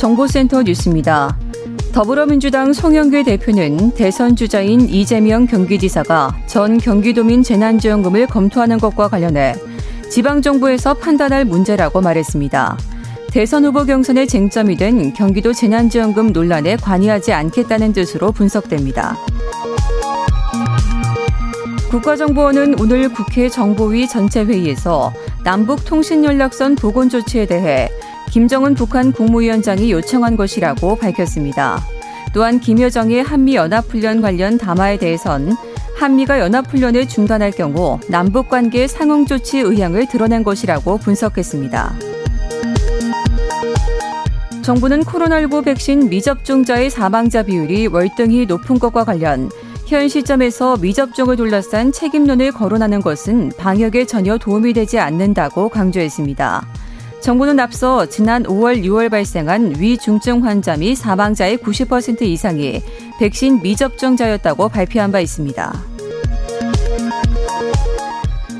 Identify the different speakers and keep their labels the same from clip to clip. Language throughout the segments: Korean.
Speaker 1: 정보센터 뉴스입니다. 더불어민주당 송영길 대표는 대선 주자인 이재명 경기지사가 전 경기도민 재난지원금을 검토하는 것과 관련해 지방정부에서 판단할 문제라고 말했습니다. 대선 후보 경선의 쟁점이 된 경기도 재난지원금 논란에 관여하지 않겠다는 뜻으로 분석됩니다. 국가정보원은 오늘 국회 정보위 전체 회의에서 남북통신연락선 복원 조치에 대해 김정은 북한 국무위원장이 요청한 것이라고 밝혔습니다. 또한 김여정의 한미연합훈련 관련 담화에 대해선 한미가 연합훈련을 중단할 경우 남북관계 상응조치 의향을 드러낸 것이라고 분석했습니다. 정부는 코로나19 백신 미접종자의 사망자 비율이 월등히 높은 것과 관련 현 시점에서 미접종을 둘러싼 책임론을 거론하는 것은 방역에 전혀 도움이 되지 않는다고 강조했습니다. 정부는 앞서 지난 5월, 6월 발생한 위중증 환자 및 사망자의 90% 이상이 백신 미접종자였다고 발표한 바 있습니다.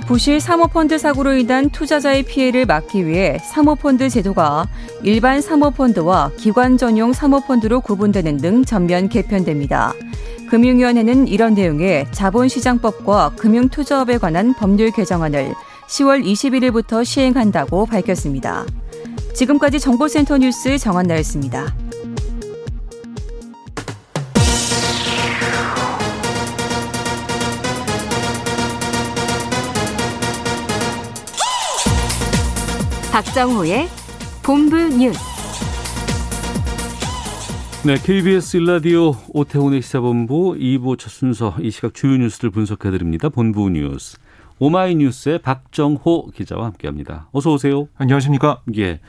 Speaker 1: 부실 사모펀드 사고로 인한 투자자의 피해를 막기 위해 사모펀드 제도가 일반 사모펀드와 기관 전용 사모펀드로 구분되는 등 전면 개편됩니다. 금융위원회는 이런 내용의 자본시장법과 금융투자업에 관한 법률 개정안을 10월 21일부터 시행한다고 밝혔습니다. 지금까지 정보센터 뉴스 정한나였습니다.
Speaker 2: 박정호의 본부 뉴스.
Speaker 3: 네, KBS 일라디오 오태훈의 시사본부 2부 첫 순서 이 시각 주요 뉴스를 분석해 드립니다. 본부 뉴스. 오마이뉴스의 박정호 기자와 함께합니다. 어서 오세요.
Speaker 4: 안녕하십니까?
Speaker 3: 예.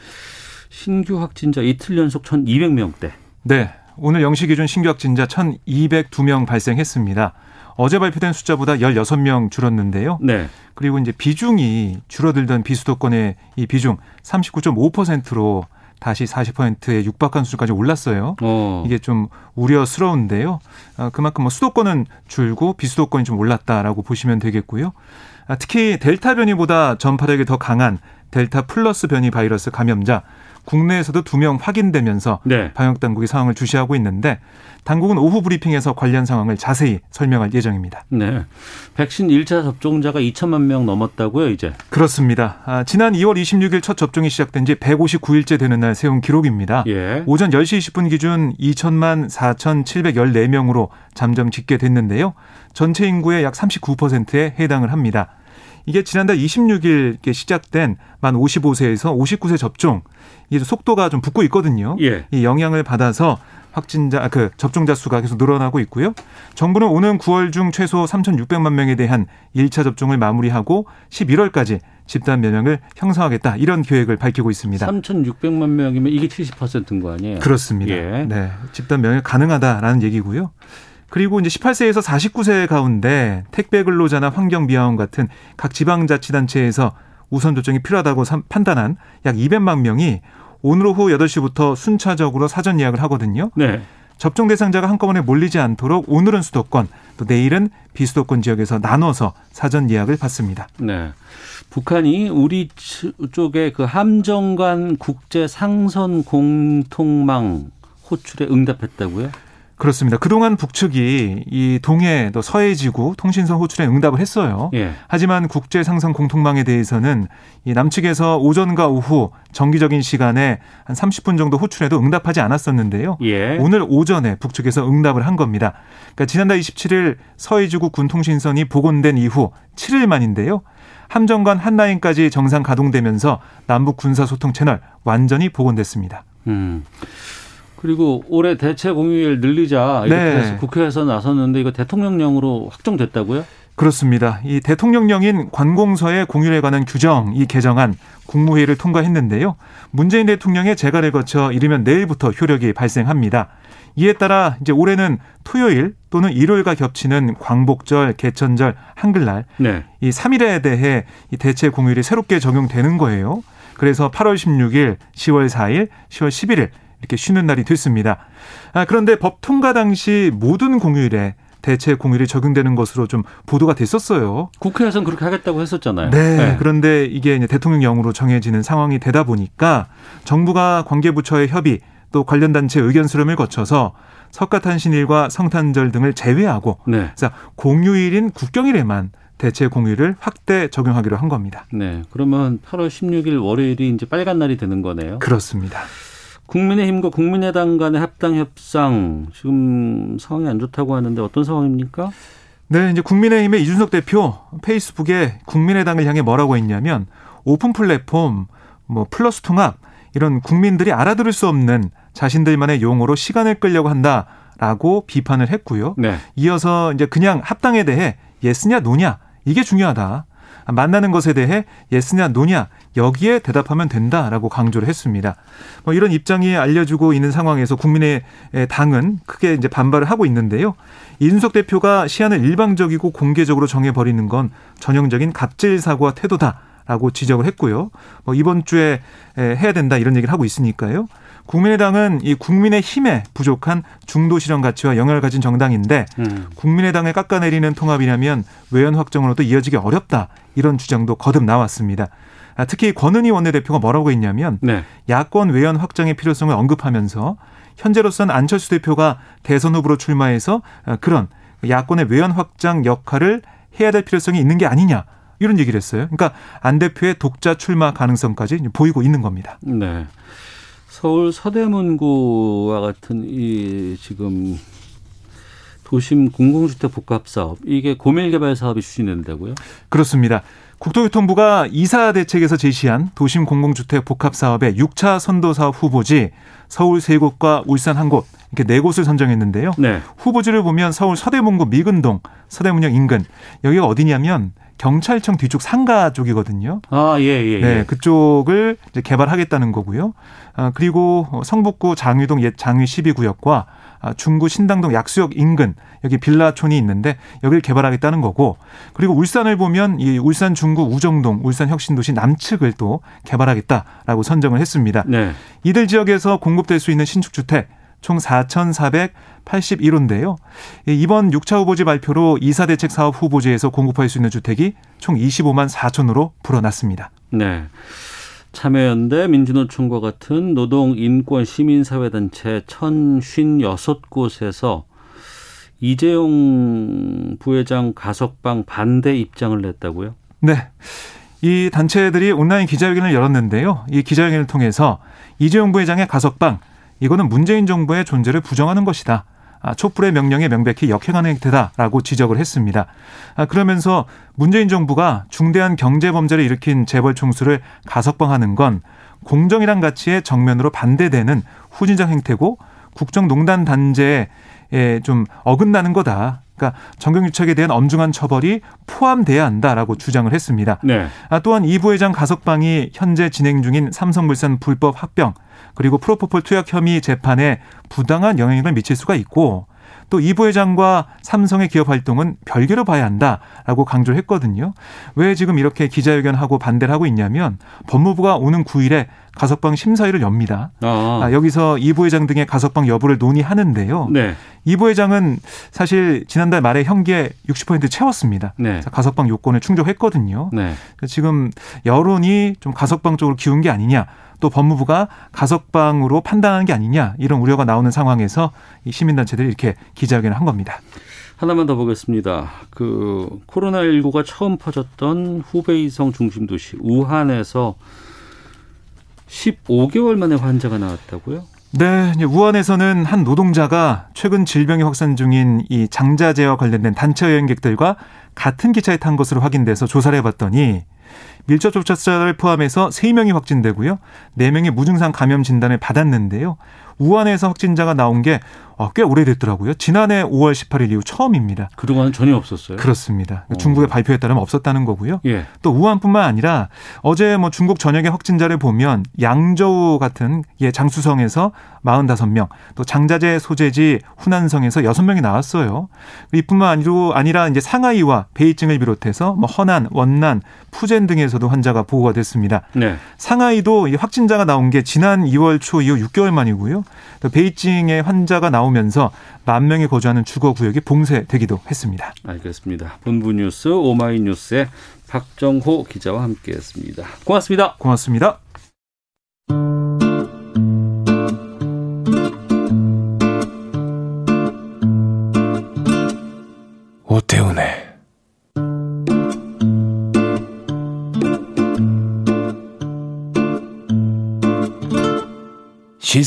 Speaker 3: 신규 확진자 이틀 연속 1,200명대.
Speaker 4: 네. 오늘 0시 기준 신규 확진자 1,202명 발생했습니다. 어제 발표된 숫자보다 16명 줄었는데요.
Speaker 3: 네.
Speaker 4: 그리고 이제 비중이 줄어들던 비수도권의 이 비중 39.5%로 다시 40%에 육박한 수준까지 올랐어요.
Speaker 3: 어.
Speaker 4: 이게 좀 우려스러운데요. 어, 그만큼 뭐 수도권은 줄고 비수도권이 좀 올랐다라고 보시면 되겠고요. 아, 특히 델타 변이보다 전파력이 더 강한 델타 플러스 변이 바이러스 감염자 국내에서도 두 명 확인되면서
Speaker 3: 네.
Speaker 4: 방역 당국이 상황을 주시하고 있는데 당국은 오후 브리핑에서 관련 상황을 자세히 설명할 예정입니다.
Speaker 3: 네. 백신 1차 접종자가 2천만 명 넘었다고요, 이제.
Speaker 4: 그렇습니다. 아, 지난 2월 26일 첫 접종이 시작된 지 159일째 되는 날 세운 기록입니다.
Speaker 3: 예.
Speaker 4: 오전 10시 20분 기준 2천만 4,714명으로 잠정 집계됐는데요. 전체 인구의 약 39%에 해당을 합니다. 이게 지난달 26일 시작된 만 55세에서 59세 접종 이게 속도가 좀 붙고 있거든요.
Speaker 3: 예.
Speaker 4: 이 영향을 받아서 확진자 그 접종자 수가 계속 늘어나고 있고요. 정부는 오는 9월 중 최소 3,600만 명에 대한 1차 접종을 마무리하고 11월까지 집단 면역을 형성하겠다 이런 계획을 밝히고 있습니다.
Speaker 3: 3,600만 명이면 이게 70%인 거 아니에요?
Speaker 4: 그렇습니다.
Speaker 3: 예.
Speaker 4: 네. 집단 면역 가능하다라는 얘기고요. 그리고 이제 18세에서 49세 가운데 택배 근로자나 환경비화원 같은 각 지방자치단체에서 우선 조정이 필요하다고 판단한 약 200만 명이 오늘 오후 8시부터 순차적으로 사전 예약을 하거든요.
Speaker 3: 네.
Speaker 4: 접종 대상자가 한꺼번에 몰리지 않도록 오늘은 수도권, 또 내일은 비수도권 지역에서 나눠서 사전 예약을 받습니다.
Speaker 3: 네. 북한이 우리 쪽에 그 함정관 국제 상선 공통망 호출에 응답했다고요?
Speaker 4: 그렇습니다. 그동안 북측이 이 동해 또 서해 지구 통신선 호출에 응답을 했어요.
Speaker 3: 예.
Speaker 4: 하지만 국제 상선 공통망에 대해서는 이 남측에서 오전과 오후 정기적인 시간에 한 30분 정도 호출해도 응답하지 않았었는데요.
Speaker 3: 예.
Speaker 4: 오늘 오전에 북측에서 응답을 한 겁니다. 그러니까 지난달 27일 서해 지구 군 통신선이 복원된 이후 7일 만인데요. 함정관 한라인까지 정상 가동되면서 남북 군사 소통 채널 완전히 복원됐습니다.
Speaker 3: 음. 그리고 올해 대체 공휴일 늘리자 이렇게
Speaker 4: 네.
Speaker 3: 해서 국회에서 나섰는데 이거 대통령령으로 확정됐다고요?
Speaker 4: 그렇습니다. 이 대통령령인 관공서의 공휴일에 관한 규정 이 개정안 국무회의를 통과했는데요. 문재인 대통령의 재가를 거쳐 이르면 내일부터 효력이 발생합니다. 이에 따라 이제 올해는 토요일 또는 일요일과 겹치는 광복절, 개천절, 한글날
Speaker 3: 네.
Speaker 4: 이 3일에 대해 이 대체 공휴일이 새롭게 적용되는 거예요. 그래서 8월 16일, 10월 4일, 10월 11일 이렇게 쉬는 날이 됐습니다. 아, 그런데 법 통과 당시 모든 공휴일에 대체 공휴일이 적용되는 것으로 좀 보도가 됐었어요.
Speaker 3: 국회에서는 그렇게 하겠다고 했었잖아요.
Speaker 4: 네. 그런데 이게 이제 대통령령으로 정해지는 상황이 되다 보니까 정부가 관계부처의 협의 또 관련 단체 의견 수렴을 거쳐서 석가탄신일과 성탄절 등을 제외하고
Speaker 3: 네.
Speaker 4: 그래서 공휴일인 국경일에만 대체 공휴일을 확대 적용하기로 한 겁니다.
Speaker 3: 네. 그러면 8월 16일 월요일이 이제 빨간 날이 되는 거네요.
Speaker 4: 그렇습니다.
Speaker 3: 국민의힘과 국민의당 간의 합당 협상 지금 상황이 안 좋다고 하는데 어떤 상황입니까?
Speaker 4: 네, 이제 국민의힘의 이준석 대표 페이스북에 국민의당을 향해 뭐라고 했냐면 오픈 플랫폼, 뭐 플러스 통합 이런 국민들이 알아들을 수 없는 자신들만의 용어로 시간을 끌려고 한다라고 비판을 했고요.
Speaker 3: 네.
Speaker 4: 이어서 이제 그냥 합당에 대해 yes냐 no냐 이게 중요하다. 만나는 것에 대해 yes냐 no냐 여기에 대답하면 된다라고 강조를 했습니다. 뭐 이런 입장이 알려주고 있는 상황에서 국민의 당은 크게 이제 반발을 하고 있는데요. 이준석 대표가 시한을 일방적이고 공개적으로 정해버리는 건 전형적인 갑질 사고와 태도다. 라고 지적을 했고요. 뭐 이번 주에 해야 된다 이런 얘기를 하고 있으니까요. 국민의당은 이 국민의 힘에 부족한 중도 실현 가치와 영향을 가진 정당인데
Speaker 3: 음.
Speaker 4: 국민의당을 깎아내리는 통합이라면 외연 확정으로도 이어지기 어렵다 이런 주장도 거듭 나왔습니다. 아, 특히 권은희 원내대표가 뭐라고 했냐면
Speaker 3: 네.
Speaker 4: 야권 외연 확장의 필요성을 언급하면서 현재로서는 안철수 대표가 대선 후보로 출마해서 아, 그런 야권의 외연 확장 역할을 해야 될 필요성이 있는 게 아니냐 이런 얘기를 했어요. 그러니까 안 대표의 독자 출마 가능성까지 보이고 있는 겁니다.
Speaker 3: 네. 서울 서대문구와 같은 이 지금 도심 공공주택 복합 사업 이게 고밀 개발 사업이 추진된다고요?
Speaker 4: 그렇습니다. 국토교통부가 이사 대책에서 제시한 도심 공공주택 복합 사업의 6차 선도 사업 후보지 서울 세 곳과 울산 한 곳 이렇게 네 곳을 선정했는데요.
Speaker 3: 네.
Speaker 4: 후보지를 보면 서울 서대문구 미근동 서대문역 인근 여기가 어디냐면 경찰청 뒤쪽 상가 쪽이거든요.
Speaker 3: 아, 예, 예. 예.
Speaker 4: 네, 그쪽을 이제 개발하겠다는 거고요. 아, 그리고 성북구 장위동 옛 장위 12구역과 아, 중구 신당동 약수역 인근 여기 빌라촌이 있는데 여기를 개발하겠다는 거고 그리고 울산을 보면 이 울산 중구 우정동 울산 혁신도시 남측을 또 개발하겠다라고 선정을 했습니다.
Speaker 3: 네.
Speaker 4: 이들 지역에서 공급될 수 있는 신축 주택 총 4,481호인데요. 이번 6차 후보지 발표로 이사 대책 사업 후보지에서 공급할 수 있는 주택이 총 25만 4천호로 불어났습니다.
Speaker 3: 네. 참여연대, 민주노총과 같은 노동, 인권, 시민사회단체 1,056곳에서 이재용 부회장 가석방 반대 입장을 냈다고요?
Speaker 4: 네. 이 단체들이 온라인 기자회견을 열었는데요. 이 기자회견을 통해서 이재용 부회장의 가석방, 이거는 문재인 정부의 존재를 부정하는 것이다. 아, 촛불의 명령에 명백히 역행하는 행태다라고 지적을 했습니다. 아, 그러면서 문재인 정부가 중대한 경제 범죄를 일으킨 재벌 총수를 가석방하는 건 공정이란 가치에 정면으로 반대되는 후진적 행태고 국정농단 단죄에 좀 어긋나는 거다. 그러니까 정경유착에 대한 엄중한 처벌이 포함돼야 한다라고 주장을 했습니다.
Speaker 3: 네.
Speaker 4: 아, 또한 이 부회장 가석방이 현재 진행 중인 삼성물산 불법 합병 그리고 프로포폴 투약 혐의 재판에 부당한 영향을 미칠 수가 있고 또 이 부회장과 삼성의 기업 활동은 별개로 봐야 한다라고 강조를 했거든요. 왜 지금 이렇게 기자회견하고 반대를 하고 있냐면 법무부가 오는 9일에 가석방 심사위를 엽니다.
Speaker 3: 아,
Speaker 4: 아, 여기서 이 부회장 등의 가석방 여부를 논의하는데요.
Speaker 3: 네.
Speaker 4: 이 부회장은 사실 지난달 말에 형기에 60% 채웠습니다.
Speaker 3: 네.
Speaker 4: 가석방 요건을 충족했거든요.
Speaker 3: 네.
Speaker 4: 지금 여론이 좀 가석방 쪽으로 기운 게 아니냐. 또 법무부가 가석방으로 판단하는 게 아니냐 이런 우려가 나오는 상황에서 이 시민단체들이 이렇게 기자회견을 한 겁니다.
Speaker 3: 하나만 더 보겠습니다. 그 코로나19가 처음 퍼졌던 후베이성 중심 도시 우한에서 15개월 만에 환자가 나왔다고요?
Speaker 4: 네, 우한에서는 한 노동자가 최근 질병이 확산 중인 이 장자제와 관련된 단체 여행객들과 같은 기차에 탄 것으로 확인돼서 조사를 해봤더니 밀접 접촉자를 포함해서 3명이 확진되고요. 4명이 무증상 감염 진단을 받았는데요. 우한에서 확진자가 나온 게 어, 꽤 오래됐더라고요. 지난해 5월 18일 이후 처음입니다.
Speaker 3: 그동안은 전혀 없었어요.
Speaker 4: 그렇습니다.
Speaker 3: 어.
Speaker 4: 중국의 발표에 따르면 없었다는 거고요.
Speaker 3: 예.
Speaker 4: 또 우한뿐만 아니라 어제 뭐 중국 전역의 확진자를 보면 양저우 같은 예 장수성에서 45명, 또 장자재 소재지 후난성에서 6명이 나왔어요. 이뿐만 아니라 이제 상하이와 베이징을 비롯해서 뭐 허난, 원난, 푸젠 등에서도 환자가 보고가 됐습니다.
Speaker 3: 네.
Speaker 4: 상하이도 이 확진자가 나온 게 지난 2월 초 이후 6개월 만이고요. 또 베이징에 환자가 나오면서 만 명이 거주하는 주거 구역이 봉쇄되기도 했습니다.
Speaker 3: 알겠습니다. 본부 뉴스 오마이뉴스의 박정호 기자와 함께했습니다. 고맙습니다.
Speaker 4: 고맙습니다.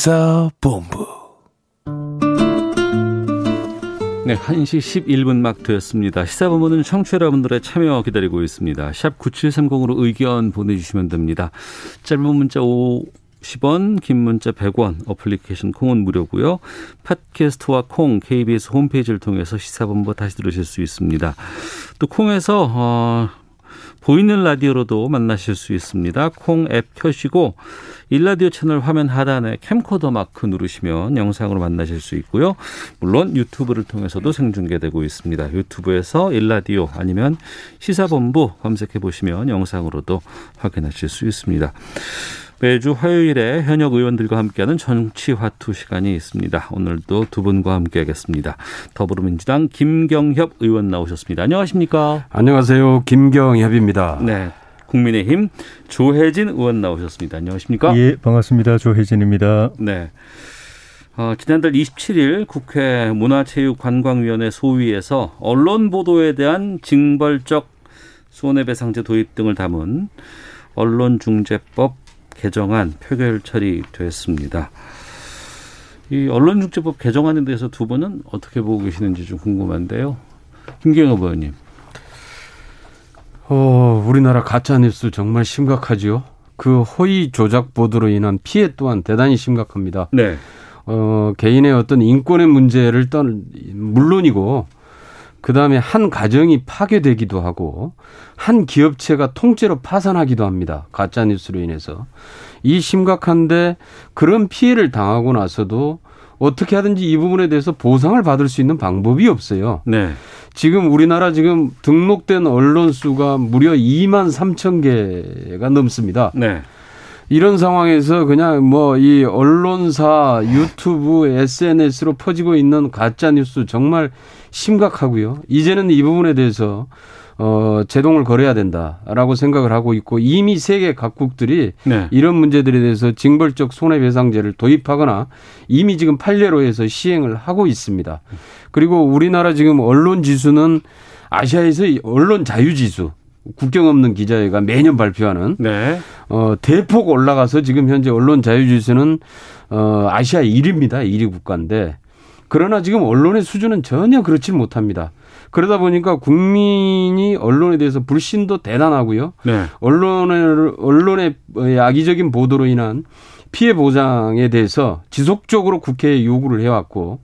Speaker 5: 시사본부
Speaker 3: 네, 1시 11분 막 되었습니다. 시사본부는 청취자 여러분들의 참여 기다리고 있습니다. 샵 9730으로 의견 보내주시면 됩니다. 짧은 문자 50원, 긴 문자 100원, 어플리케이션 콩은 무료고요. 팟캐스트와 콩, KBS 홈페이지를 통해서 시사본부 다시 들으실 수 있습니다. 또 콩에서 어, 보이는 라디오로도 만나실 수 있습니다. 콩 앱 켜시고 일라디오 채널 화면 하단에 캠코더 마크 누르시면 영상으로 만나실 수 있고요. 물론 유튜브를 통해서도 생중계되고 있습니다. 유튜브에서 일라디오 아니면 시사본부 검색해 보시면 영상으로도 확인하실 수 있습니다. 매주 화요일에 현역 의원들과 함께하는 정치화투 시간이 있습니다. 오늘도 두 분과 함께하겠습니다. 더불어민주당 김경협 의원 나오셨습니다. 안녕하십니까?
Speaker 2: 안녕하세요. 김경협입니다.
Speaker 3: 네. 국민의힘 조혜진 의원 나오셨습니다. 안녕하십니까?
Speaker 6: 예, 반갑습니다. 조혜진입니다.
Speaker 3: 네. 어, 지난달 27일 국회 문화체육관광위원회 소위에서 언론 보도에 대한 징벌적 손해배상제 도입 등을 담은 언론중재법 개정안 표결 처리됐습니다. 이 언론중재법 개정안에 대해서 두 분은 어떻게 보고 계시는지 좀 궁금한데요. 김경호 의원님.
Speaker 2: 어, 우리나라 가짜 뉴스 정말 심각하지요. 그 허위 조작 보도로 인한 피해 또한 대단히 심각합니다.
Speaker 3: 네.
Speaker 2: 어, 개인의 어떤 인권의 문제를 떠 물론이고 그다음에 한 가정이 파괴되기도 하고 한 기업체가 통째로 파산하기도 합니다. 가짜 뉴스로 인해서. 이 심각한데 그런 피해를 당하고 나서도 어떻게 하든지 이 부분에 대해서 보상을 받을 수 있는 방법이 없어요.
Speaker 3: 네.
Speaker 2: 지금 우리나라 지금 등록된 언론 수가 무려 2만 3천 개가 넘습니다.
Speaker 3: 네.
Speaker 2: 이런 상황에서 그냥 뭐 이 언론사, 유튜브, SNS로 퍼지고 있는 가짜 뉴스 정말 심각하고요. 이제는 이 부분에 대해서 어 제동을 걸어야 된다라고 생각을 하고 있고 이미 세계 각국들이
Speaker 3: 네.
Speaker 2: 이런 문제들에 대해서 징벌적 손해배상제를 도입하거나 이미 지금 판례로 해서 시행을 하고 있습니다. 그리고 우리나라 지금 언론 지수는 아시아에서 언론 자유 지수 국경 없는 기자회가 매년 발표하는
Speaker 3: 네.
Speaker 2: 어 대폭 올라가서 지금 현재 언론 자유 지수는 어 아시아 1위입니다. 1위 국가인데 그러나 지금 언론의 수준은 전혀 그렇지 못합니다. 그러다 보니까 국민이 언론에 대해서 불신도 대단하고요.
Speaker 3: 네.
Speaker 2: 언론의 언론의 악의적인 보도로 인한 피해 보장에 대해서 지속적으로 국회에 요구를 해왔고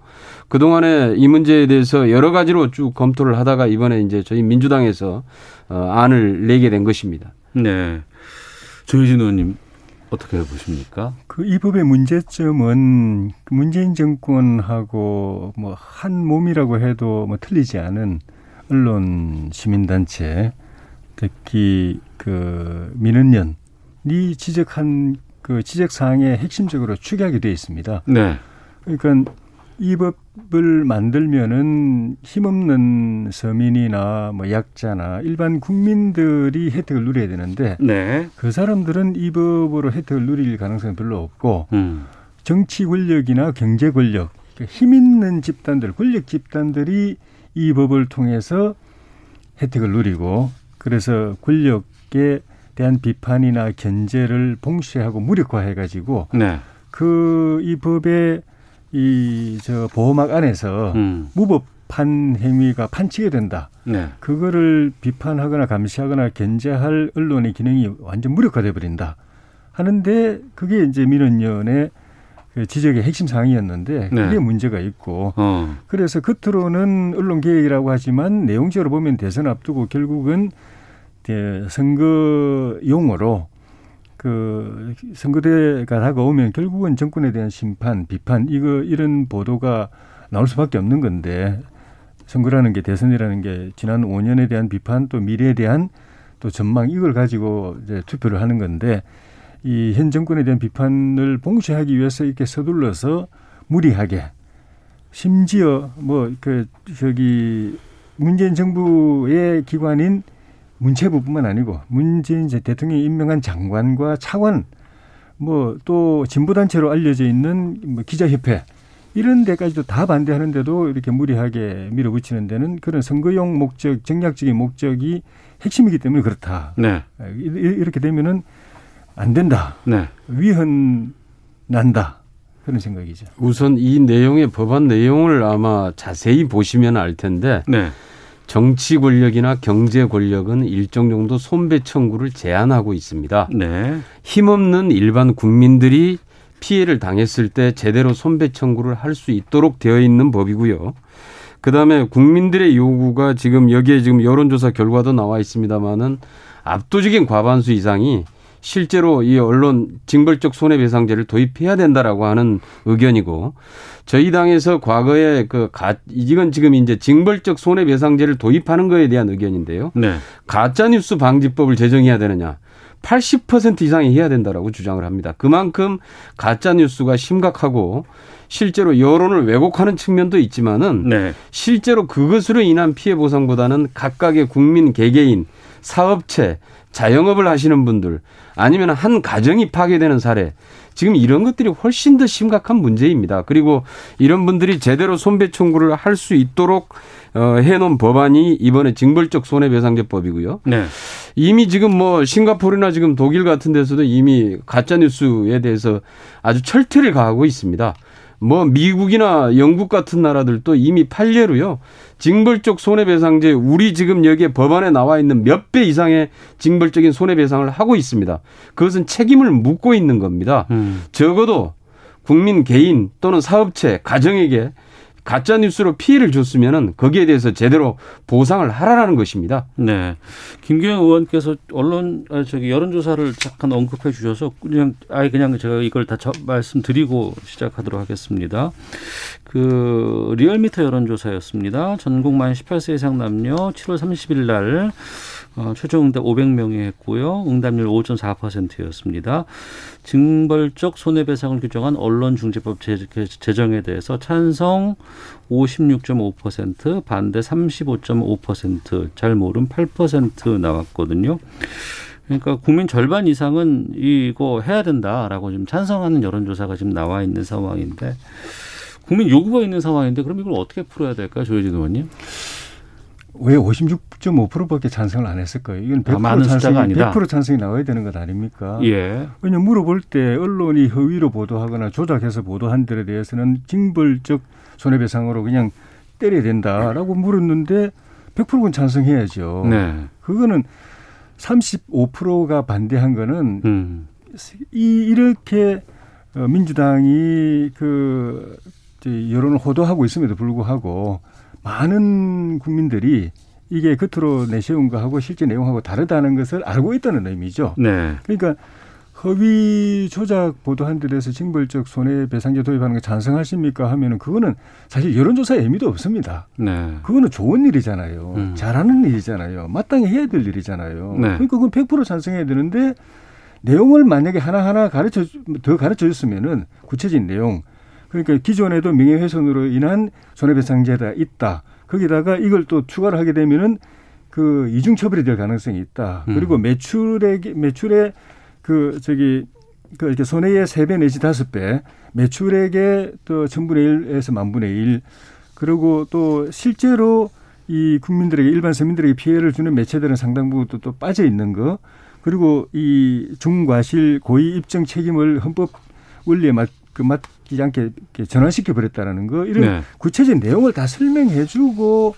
Speaker 2: 그동안에 이 문제에 대해서 여러 가지로 쭉 검토를 하다가 이번에 이제 저희 민주당에서 어, 안을 내게 된 것입니다.
Speaker 3: 네. 조혜진 의원님 어떻게 보십니까?
Speaker 6: 그 이 법의 문제점은 문재인 정권하고 뭐 한 몸이라고 해도 뭐 틀리지 않은 언론 시민단체 특히 그 민은연이 지적한 그 지적 사항에 핵심적으로 축약이 되어 있습니다.
Speaker 3: 네.
Speaker 6: 그러니까 이 법을 만들면은 힘없는 서민이나 뭐 약자나 일반 국민들이 혜택을 누려야 되는데
Speaker 3: 네.
Speaker 6: 그 사람들은 이 법으로 혜택을 누릴 가능성이 별로 없고
Speaker 3: 음.
Speaker 6: 정치 권력이나 경제 권력, 그러니까 힘 있는 집단들, 권력 집단들이 이 법을 통해서 혜택을 누리고 그래서 권력에 대한 비판이나 견제를 봉쇄하고 무력화해 가지고
Speaker 3: 네.
Speaker 6: 그이 법의 이 저 보호막 안에서
Speaker 3: 음.
Speaker 6: 무법 판 행위가 판치게 된다.
Speaker 3: 네.
Speaker 6: 그거를 비판하거나 감시하거나 견제할 언론의 기능이 완전 무력화돼 버린다. 하는데 그게 이제 민원연의 그 지적의 핵심 사항이었는데
Speaker 3: 네.
Speaker 6: 그게 문제가 있고
Speaker 3: 어.
Speaker 6: 그래서 겉으로는 언론 개혁이라고 하지만 내용적으로 보면 대선 앞두고 결국은 대- 선거 용어로 그 선거대가 다가오면 결국은 정권에 대한 심판, 비판 이거 이런 보도가 나올 수밖에 없는 건데 선거라는 게 대선이라는 게 지난 5년에 대한 비판 또 미래에 대한 또 전망 이걸 가지고 이제 투표를 하는 건데 이 현 정권에 대한 비판을 봉쇄하기 위해서 이렇게 서둘러서 무리하게 심지어 뭐 그 저기 문재인 정부의 기관인 문체부뿐만 아니고 문재인 제 대통령이 임명한 장관과 차관 뭐 또 진보 단체로 알려져 있는 뭐 기자협회 이런 데까지도 다 반대하는데도 이렇게 무리하게 밀어붙이는 데는 그런 선거용 목적, 정략적인 목적이 핵심이기 때문에 그렇다.
Speaker 3: 네.
Speaker 6: 이- 이- 이렇게 되면은 안 된다.
Speaker 3: 네.
Speaker 6: 위헌 난다. 그런 생각이죠.
Speaker 2: 우선 이 내용의 법안 내용을 아마 자세히 보시면 알 텐데
Speaker 3: 네.
Speaker 2: 정치 권력이나 경제 권력은 일정 정도 손배 청구를 제한하고 있습니다.
Speaker 3: 네.
Speaker 2: 힘없는 일반 국민들이 피해를 당했을 때 제대로 손배 청구를 할 수 있도록 되어 있는 법이고요. 그다음에 국민들의 요구가 지금 여기에 지금 여론조사 결과도 나와 있습니다마는 압도적인 과반수 이상이 실제로 이 언론 징벌적 손해배상제를 도입해야 된다라고 하는 의견이고 저희 당에서 과거에 그 가, 이건 지금 이제 징벌적 손해배상제를 도입하는 거에 대한 의견인데요.
Speaker 3: 네.
Speaker 2: 가짜 뉴스 방지법을 제정해야 되느냐. 80% 이상이 해야 된다라고 주장을 합니다. 그만큼 가짜 뉴스가 심각하고 실제로 여론을 왜곡하는 측면도 있지만은
Speaker 3: 네.
Speaker 2: 실제로 그것으로 인한 피해 보상보다는 각각의 국민 개개인, 사업체, 자영업을 하시는 분들 아니면 한 가정이 파괴되는 사례 지금 이런 것들이 훨씬 더 심각한 문제입니다. 그리고 이런 분들이 제대로 손배 청구를 할 수 있도록 어, 해놓은 법안이 이번에 징벌적 손해배상제법이고요.
Speaker 3: 네.
Speaker 2: 이미 지금 뭐 싱가포르나 지금 독일 같은 데서도 이미 가짜 뉴스에 대해서 아주 철퇴를 가하고 있습니다. 뭐 미국이나 영국 같은 나라들도 이미 판례로요. 징벌적 손해배상제 우리 지금 여기에 법안에 나와 있는 몇 배 이상의 징벌적인 손해배상을 하고 있습니다. 그것은 책임을 묻고 있는 겁니다.
Speaker 3: 음.
Speaker 2: 적어도 국민 개인 또는 사업체 가정에게 가짜 뉴스로 피해를 줬으면은 거기에 대해서 제대로 보상을 하라라는 것입니다.
Speaker 3: 네. 김규영 의원께서 언론 아, 저기 여론 조사를 잠깐 언급해 주셔서 그냥 아예 그냥 제가 이걸 다 저- 말씀드리고 시작하도록 하겠습니다. 그 리얼미터 여론 조사였습니다. 전국 만 18세 이상 남녀 7월 30일 날 어, 최종 응답 500명이 했고요. 응답률 5.4%였습니다. 징벌적 손해배상을 규정한 언론중재법 제- 제정에 대해서 찬성 56.5%, 반대 35.5%, 잘 모름 8% 나왔거든요. 그러니까 국민 절반 이상은 이거 해야 된다라고 지금 찬성하는 여론조사가 지금 나와 있는 상황인데 국민 요구가 있는 상황인데 그럼 이걸 어떻게 풀어야 될까요, 조혜진 의원님?
Speaker 6: 왜 56.5%밖에 찬성을 안 했을까요? 이건 100%
Speaker 3: 아, 많은
Speaker 6: 찬성이
Speaker 3: 아니다.
Speaker 6: 100% 찬성이 나와야 되는 것 아닙니까?
Speaker 3: 예.
Speaker 6: 왜냐 물어볼 때 언론이 허위로 보도하거나 조작해서 보도한 데에 대해서는 징벌적 손해배상으로 그냥 때려야 된다라고 물었는데 100%는 찬성해야죠.
Speaker 3: 네.
Speaker 6: 그거는 35%가 반대한 거는
Speaker 3: 음.
Speaker 6: 이 이렇게 어, 민주당이 그 여론을 호도하고 있음에도 불구하고 많은 국민들이 이게 겉으로 내세운 거하고 실제 내용하고 다르다는 것을 알고 있다는 의미죠.
Speaker 3: 네.
Speaker 6: 그러니까 허위 조작 보도한 데 대해서 징벌적 손해배상제 도입하는 거 찬성하십니까 하면은 그거는 사실 여론조사에 의미도 없습니다.
Speaker 3: 네.
Speaker 6: 그거는 좋은 일이잖아요.
Speaker 3: 음.
Speaker 6: 잘하는 일이잖아요. 마땅히 해야 될 일이잖아요.
Speaker 3: 네.
Speaker 6: 그러니까 그건 100% 찬성해야 되는데 내용을 만약에 하나하나 가르쳐 주- 더 가르쳐 줬으면은 구체적인 내용 그러니까 기존에도 명예훼손으로 인한 손해배상제가 있다. 거기다가 이걸 또 추가를 하게 되면은 그 이중 처벌이 될 가능성이 있다.
Speaker 3: 음.
Speaker 6: 그리고 매출액 매출의 그 저기 그 이렇게 손해의 세 배 내지 다섯 배 매출액의 또 천분의 일에서 만 분의 일 그리고 또 실제로 이 국민들에게 일반 서민들에게 피해를 주는 매체들은 상당 부분 또, 또 빠져 있는 거 그리고 이 중과실 고의 입증 책임을 헌법 원리에 맞, 그 받지 않게 이렇게 전환시켜 버렸다라는 거 이런
Speaker 3: 네.
Speaker 6: 구체적인 내용을 다 설명해주고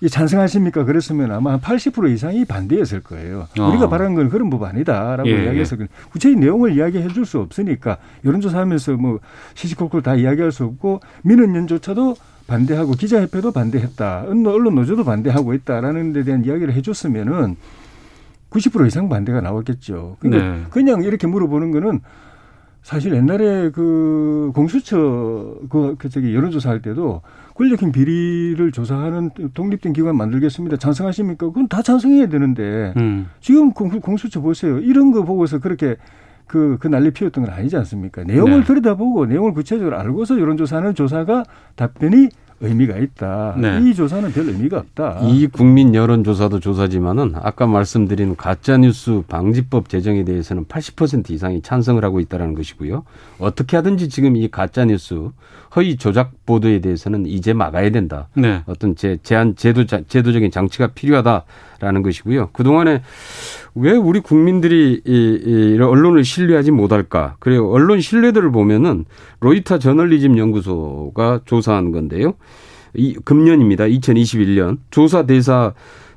Speaker 6: 이 찬성하십니까? 그랬으면 아마 한 80% 이상이 반대했을 거예요.
Speaker 3: 어.
Speaker 6: 우리가 바라는 건 그런 법 아니다라고
Speaker 3: 예,
Speaker 6: 이야기해서 구체적인 내용을 이야기해 줄 수 없으니까 여론조사하면서 뭐 시시콜콜 다 이야기할 수 없고 민원연조차도 반대하고 기자협회도 반대했다. 언론 노조도 반대하고 있다라는 데 대한 이야기를 해 줬으면은 90% 이상 반대가 나왔겠죠. 그러니까
Speaker 3: 네.
Speaker 6: 그냥 이렇게 물어보는 거는 사실 옛날에 그 공수처 그, 그 저기 여론조사 할 때도 권력형 비리를 조사하는 독립된 기관 만들겠습니다. 찬성하십니까? 그건 다 찬성해야 되는데
Speaker 3: 음.
Speaker 6: 지금 공, 공수처 보세요. 이런 거 보고서 그렇게 그, 그 난리 피웠던 건 아니지 않습니까? 내용을
Speaker 3: 네.
Speaker 6: 들여다보고 내용을 구체적으로 알고서 여론조사하는 조사가 답변이 의미가 있다.
Speaker 3: 네.
Speaker 6: 이 조사는 별 의미가 없다.
Speaker 2: 이 국민 여론 조사도 조사지만은 아까 말씀드린 가짜 뉴스 방지법 제정에 대해서는 80% 이상이 찬성을 하고 있다는 것이고요. 어떻게 하든지 지금 이 가짜 뉴스 허위 조작 보도에 대해서는 이제 막아야 된다.
Speaker 3: 네.
Speaker 2: 어떤 제, 제한 제도 제도적인 장치가 필요하다 라는 것이고요. 그 동안에 왜 우리 국민들이 이, 이 언론을 신뢰하지 못할까? 그래요. 언론 신뢰도를 보면은 로이터 저널리즘 연구소가 조사한 건데요. 이 금년입니다. 2021년 조사 대사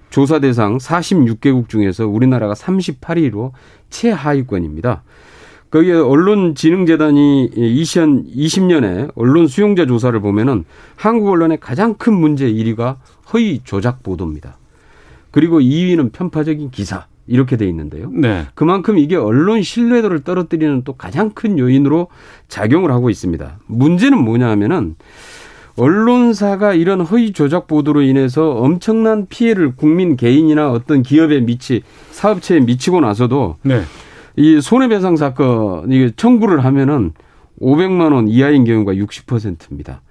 Speaker 2: 조사 대상 46개국 중에서 우리나라가 38위로 최하위권입니다. 거기에 언론진흥재단이 2020년에 언론 수용자 조사를 보면은 한국 언론의 가장 큰 문제 1위가 허위 조작 보도입니다. 그리고 2위는 편파적인 기사 이렇게 돼 있는데요.
Speaker 3: 네.
Speaker 2: 그만큼 이게 언론 신뢰도를 떨어뜨리는 또 가장 큰 요인으로 작용을 하고 있습니다. 문제는 뭐냐 하면은 언론사가 이런 허위 조작 보도로 인해서 엄청난 피해를 국민 개인이나 어떤 기업에 미치 사업체에 미치고 나서도
Speaker 3: 네.
Speaker 2: 이 손해배상 사건 이게 청구를 하면은 500만 원 이하인 경우가 60%입니다.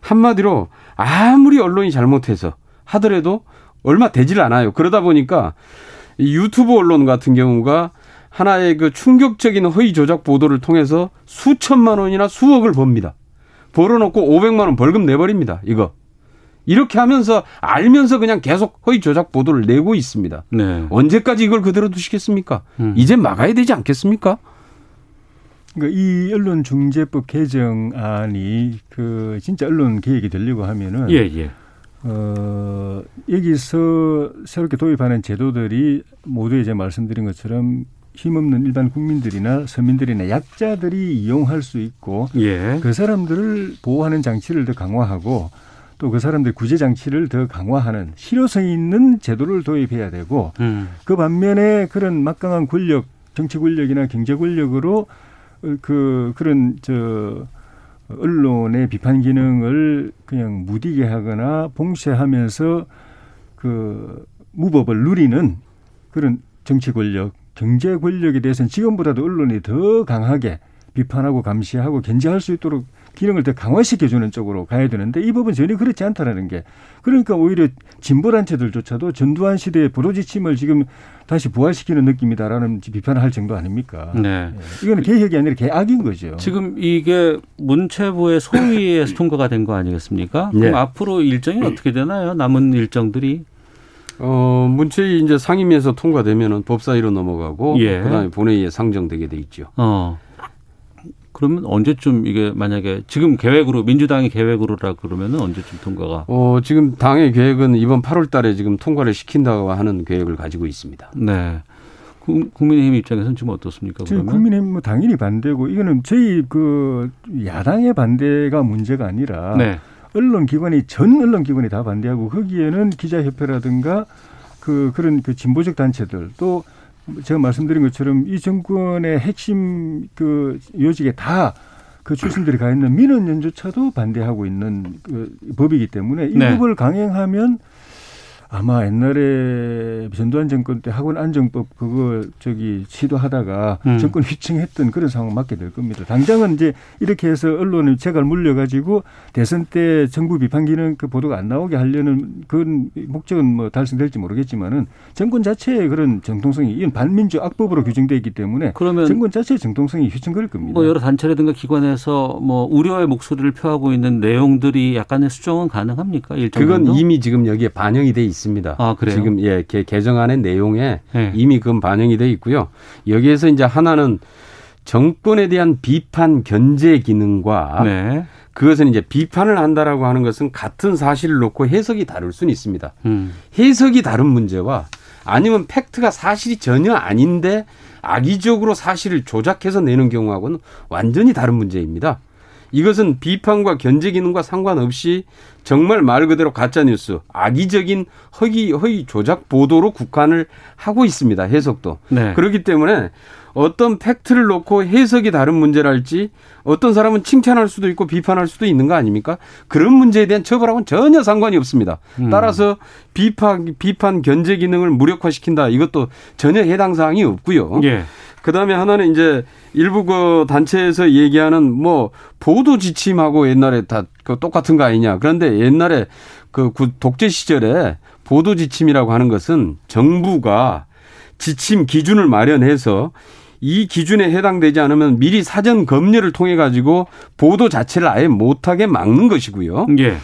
Speaker 2: 한마디로 아무리 언론이 잘못해서 하더라도 얼마 되질 않아요. 그러다 보니까 이 유튜브 언론 같은 경우가 하나의 그 충격적인 허위 조작 보도를 통해서 수천만 원이나 수억을 법니다. 벌어놓고 500만 원 벌금 내버립니다. 이거. 이렇게 하면서 알면서 그냥 계속 허위 조작 보도를 내고 있습니다.
Speaker 3: 네.
Speaker 2: 언제까지 이걸 그대로 두시겠습니까?
Speaker 3: 음.
Speaker 2: 이제 막아야 되지 않겠습니까?
Speaker 6: 그러니까 이 언론중재법 개정안이 그 진짜 언론 개혁이 되려고 하면은
Speaker 3: 예, 예.
Speaker 6: 어, 여기서 새롭게 도입하는 제도들이 모두 이제 말씀드린 것처럼 힘없는 일반 국민들이나 서민들이나 약자들이 이용할 수 있고
Speaker 3: 예.
Speaker 6: 그 사람들을 보호하는 장치를 더 강화하고 또 그 사람들 구제 장치를 더 강화하는 실효성 있는 제도를 도입해야 되고
Speaker 3: 음.
Speaker 6: 그 반면에 그런 막강한 권력, 정치 권력이나 경제 권력으로 어, 그 그런 저 언론의 비판 기능을 그냥 무디게 하거나 봉쇄하면서 그 무법을 누리는 그런 정치 권력, 경제 권력에 대해서는 지금보다도 언론이 더 강하게 비판하고 감시하고 견제할 수 있도록 기능을 더 강화시켜주는 쪽으로 가야 되는데 이 법은 전혀 그렇지 않다라는 게 그러니까 오히려 진보 단체들조차도 전두환 시대의 보도지침을 지금 다시 부활시키는 느낌이다라는 비판을 할 정도 아닙니까?
Speaker 3: 네.
Speaker 6: 예. 이거는 개혁이 아니라 개악인 거죠.
Speaker 3: 지금 이게 문체부의 소위에서 통과가 된 거 아니겠습니까? 그럼
Speaker 2: 네.
Speaker 3: 앞으로 일정이 어떻게 되나요? 남은 일정들이?
Speaker 2: 어, 문체위 이제 상임위에서 통과되면은 법사위로 넘어가고
Speaker 3: 예.
Speaker 2: 그다음에 본회의에 상정되게 돼 있죠.
Speaker 3: 어. 그러면 언제쯤 이게 만약에 지금 계획으로 민주당의 계획으로라 그러면은 언제쯤 통과가?
Speaker 2: 어, 지금 당의 계획은 이번 8월 달에 지금 통과를 시킨다고 하는 계획을 가지고 있습니다.
Speaker 3: 네. 국- 국민의힘 입장에서는 지금 어떻습니까?
Speaker 6: 지금
Speaker 3: 그러면?
Speaker 6: 국민의힘 뭐 당연히 반대고 이거는 저희 그 야당의 반대가 문제가 아니라
Speaker 3: 네.
Speaker 6: 언론 기관이 전 언론 기관이 다 반대하고 거기에는 기자협회라든가 그 그런 그 진보적 단체들 또 제가 말씀드린 것처럼 이 정권의 핵심 그 요직에 다 그 출신들이 가 있는 민원연조차도 반대하고 있는 그 법이기 때문에 이
Speaker 3: 네.
Speaker 6: 법을 강행하면 아마 옛날에 전두환 정권 때 학원 안정법 그거 저기 시도하다가
Speaker 3: 음.
Speaker 6: 정권 휘청했던 그런 상황 맞게 될 겁니다. 당장은 이제 이렇게 해서 언론을 제갈 물려가지고 대선 때 정부 비판 기능 그 보도가 안 나오게 하려는 그런 목적은 뭐 달성될지 모르겠지만은 정권 자체의 그런 정통성이 이건 반민주 악법으로 규정돼 있기 때문에
Speaker 3: 그러면
Speaker 6: 정권 자체의 정통성이 휘청거릴 겁니다.
Speaker 3: 뭐 여러 단체라든가 기관에서 뭐 우려의 목소리를 표하고 있는 내용들이 약간의 수정은 가능합니까? 일정
Speaker 2: 그건
Speaker 3: 정도?
Speaker 2: 이미 지금 여기에 반영이 돼 있습니다.
Speaker 3: 아, 그래요?
Speaker 2: 지금 예, 개, 개정안의 내용에
Speaker 3: 네.
Speaker 2: 이미 그건 반영이 돼 있고요. 여기에서 이제 하나는 정권에 대한 비판 견제 기능과
Speaker 3: 네.
Speaker 2: 그것은 이제 비판을 한다라고 하는 것은 같은 사실을 놓고 해석이 다를 수는 있습니다.
Speaker 3: 음.
Speaker 2: 해석이 다른 문제와 아니면 팩트가 사실이 전혀 아닌데 악의적으로 사실을 조작해서 내는 경우하고는 완전히 다른 문제입니다. 이것은 비판과 견제 기능과 상관없이 정말 말 그대로 가짜 뉴스, 악의적인 허위 허위 조작 보도로 국한을 하고 있습니다. 해석도.
Speaker 3: 네.
Speaker 2: 그렇기 때문에 어떤 팩트를 놓고 해석이 다른 문제랄지 어떤 사람은 칭찬할 수도 있고 비판할 수도 있는 거 아닙니까? 그런 문제에 대한 처벌하고는 전혀 상관이 없습니다.
Speaker 3: 음.
Speaker 2: 따라서 비판 비판 견제 기능을 무력화시킨다 이것도 전혀 해당 사항이 없고요.
Speaker 3: 예.
Speaker 2: 그다음에 하나는 이제 일부 그 단체에서 얘기하는 뭐 보도 지침하고 옛날에 다 그 똑같은 거 아니냐. 그런데 옛날에 그 구- 독재 시절에 보도 지침이라고 하는 것은 정부가 지침 기준을 마련해서 이 기준에 해당되지 않으면 미리 사전 검열을 통해 가지고 보도 자체를 아예 못하게 막는 것이고요.
Speaker 3: 예.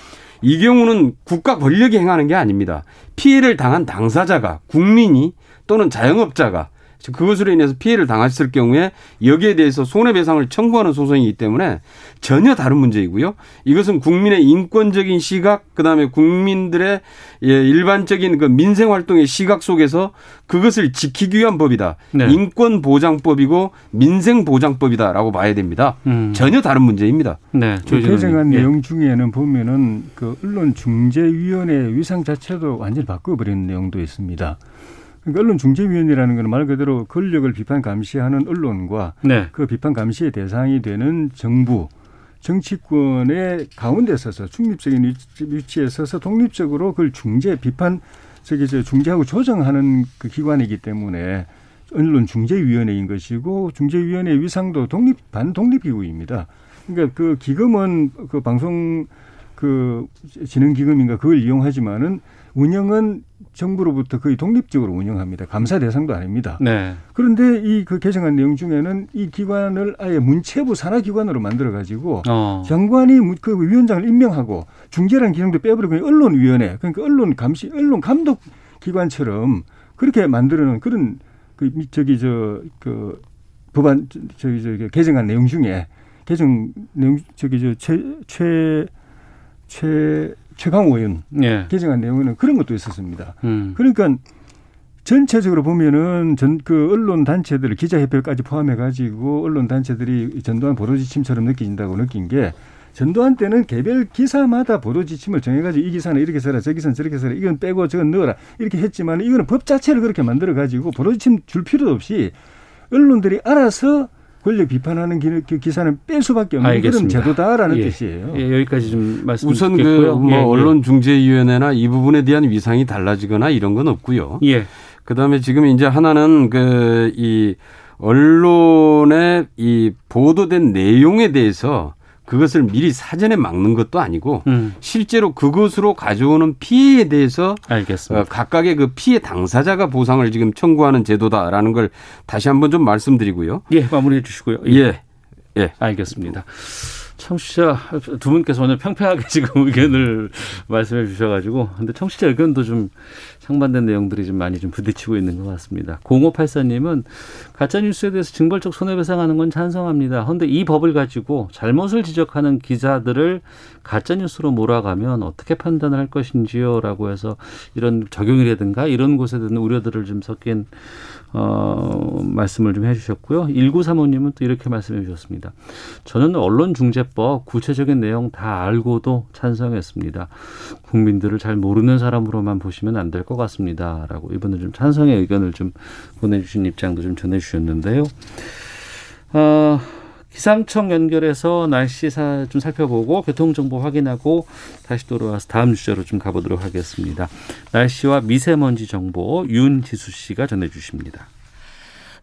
Speaker 2: 이 경우는 국가 권력이 행하는 게 아닙니다. 피해를 당한 당사자가 국민이 또는 자영업자가 그것으로 인해서 피해를 당했을 경우에 여기에 대해서 손해배상을 청구하는 소송이기 때문에 전혀 다른 문제이고요. 이것은 국민의 인권적인 시각, 그다음에 국민들의 예, 일반적인 그 민생 활동의 시각 속에서 그것을 지키기 위한 법이다.
Speaker 3: 네.
Speaker 2: 인권 보장법이고 민생 보장법이다라고 봐야 됩니다.
Speaker 3: 음.
Speaker 2: 전혀 다른 문제입니다.
Speaker 3: 네. 의원님. 예.
Speaker 6: 내용 중에는 보면은 그 언론 중재위원회 위상 자체도 완전히 바꿔버리는 내용도 있습니다. 그러니까 언론중재위원회라는 것은 말 그대로 권력을 비판 감시하는 언론과
Speaker 3: 네.
Speaker 6: 그 비판 감시의 대상이 되는 정부, 정치권의 가운데 서서 중립적인 위치- 위치에 서서 독립적으로 그걸 중재, 비판, 저기 저 중재하고 조정하는 그 기관이기 때문에 언론 중재위원회인 것이고 중재위원회 위상도 독립 반독립기구입니다. 그러니까 그 기금은 그 방송 그 진흥기금인가 그걸 이용하지만은 운영은 정부로부터 거의 독립적으로 운영합니다. 감사 대상도 아닙니다.
Speaker 3: 네.
Speaker 6: 그런데 이 그 개정안 내용 중에는 이 기관을 아예 문체부 산하 기관으로 만들어 가지고
Speaker 3: 어.
Speaker 6: 장관이 문- 그 위원장을 임명하고 중재라는 기능도 빼버리고 언론위원회 그러니까 언론 감시 언론 감독 기관처럼 그렇게 만들어놓은 그런 그 미- 저기 저그 법안 저- 저기 저기 개정안 내용 중에 개정 내용 저기 저최최최 최 강호 의원
Speaker 3: 예.
Speaker 6: 개정안 내용에는 그런 것도 있었습니다.
Speaker 3: 음.
Speaker 6: 그러니까 전체적으로 보면은 전 그 언론 단체들 기자협회까지 포함해 가지고 언론 단체들이 전두환 보도 지침처럼 느껴진다고 느낀 게 전두환 때는 개별 기사마다 보도 지침을 정해가지고 이 기사는 이렇게 써라, 저 기사는 저렇게 써라, 이건 빼고 저건 넣어라 이렇게 했지만 이거는 법 자체를 그렇게 만들어 가지고 보도 지침 줄 필요도 없이 언론들이 알아서 권력 비판하는 기, 그 기사는 뺄 수밖에 없는
Speaker 3: 알겠습니다.
Speaker 6: 그런 제도다라는
Speaker 3: 예.
Speaker 6: 뜻이에요.
Speaker 3: 예, 여기까지 좀 말씀
Speaker 2: 우선 그
Speaker 3: 듣겠고요.
Speaker 2: 뭐
Speaker 3: 예, 예.
Speaker 2: 언론중재위원회나 이 부분에 대한 위상이 달라지거나 이런 건 없고요.
Speaker 3: 예.
Speaker 2: 그다음에 지금 이제 하나는 그 이 언론의 이 보도된 내용에 대해서 그것을 미리 사전에 막는 것도 아니고
Speaker 3: 음.
Speaker 2: 실제로 그것으로 가져오는 피해에 대해서
Speaker 3: 알겠습니다.
Speaker 2: 어, 각각의 그 피해 당사자가 보상을 지금 청구하는 제도다라는 걸 다시 한번 좀 말씀드리고요.
Speaker 3: 예, 마무리해 주시고요.
Speaker 2: 예. 예.
Speaker 3: 알겠습니다. 청취자 두 분께서 오늘 평평하게 지금 의견을 말씀해 주셔가지고 근데 청취자 의견도 좀 상반된 내용들이 좀 많이 좀 부딪히고 있는 것 같습니다. 0584님은 가짜 뉴스에 대해서 징벌적 손해배상하는 건 찬성합니다. 그런데 이 법을 가지고 잘못을 지적하는 기자들을 가짜 뉴스로 몰아가면 어떻게 판단을 할 것인지요 라고 해서 이런 적용이라든가 이런 곳에 대한 우려들을 좀 섞인 어, 말씀을 좀 해주셨고요. 1935님은 또 이렇게 말씀해 주셨습니다. 저는 언론중재법 구체적인 내용 다 알고도 찬성했습니다. 국민들을 잘 모르는 사람으로만 보시면 안 될 것 같습니다. 라고 이분은 좀 찬성의 의견을 좀 보내주신 입장도 좀 전해주셨는데요. 어, 기상청 연결해서 날씨 사 좀 살펴보고 교통정보 확인하고 다시 돌아와서 다음 주제로 좀 가보도록 하겠습니다. 날씨와 미세먼지 정보 윤지수 씨가 전해주십니다.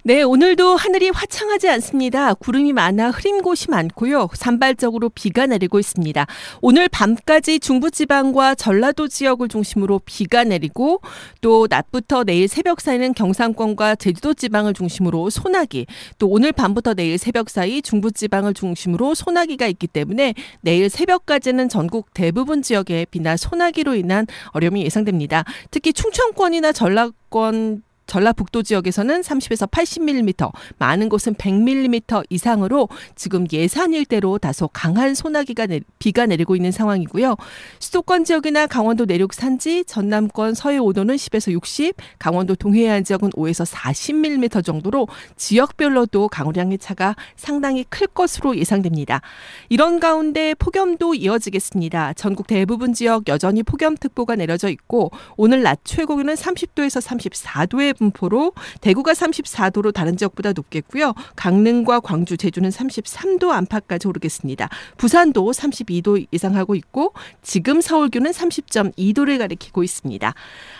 Speaker 7: 네, 오늘도 하늘이 화창하지 않습니다. 구름이 많아 흐린 곳이 많고요. 산발적으로 비가 내리고 있습니다. 오늘 밤까지 중부지방과 전라도 지역을 중심으로 비가 내리고 또 낮부터 내일 새벽 사이는 경상권과 제주도 지방을 중심으로 소나기, 또 오늘 밤부터 내일 새벽 사이 중부지방을 중심으로 소나기가 있기 때문에 내일 새벽까지는 전국 대부분 지역에 비나 소나기로 인한 어려움이 예상됩니다. 특히 충청권이나 전라권 전라북도 지역에서는 30에서 80mm, 많은 곳은 100mm 이상으로 지금 예산 일대로 다소 강한 소나기가 내, 비가 내리고 있는 상황이고요. 수도권 지역이나 강원도 내륙 산지, 전남권 서해 5도는 10에서 60, 강원도 동해안 지역은 5에서 40mm 정도로 지역별로도 강우량의 차가 상당히 클 것으로 예상됩니다. 이런 가운데 폭염도 이어지겠습니다. 전국 대부분 지역 여전히 폭염특보가 내려져 있고 오늘 낮 최고기는 30도에서 34도의 분포로 대구가 34도로 다른 지역보다 높겠고요. 강릉과 광주, 제주는 33도 안팎까지 오르겠습니다. 부산도 32도 예상하고 있고 지금 서울교는 30.2도를 가리키고 있습니다.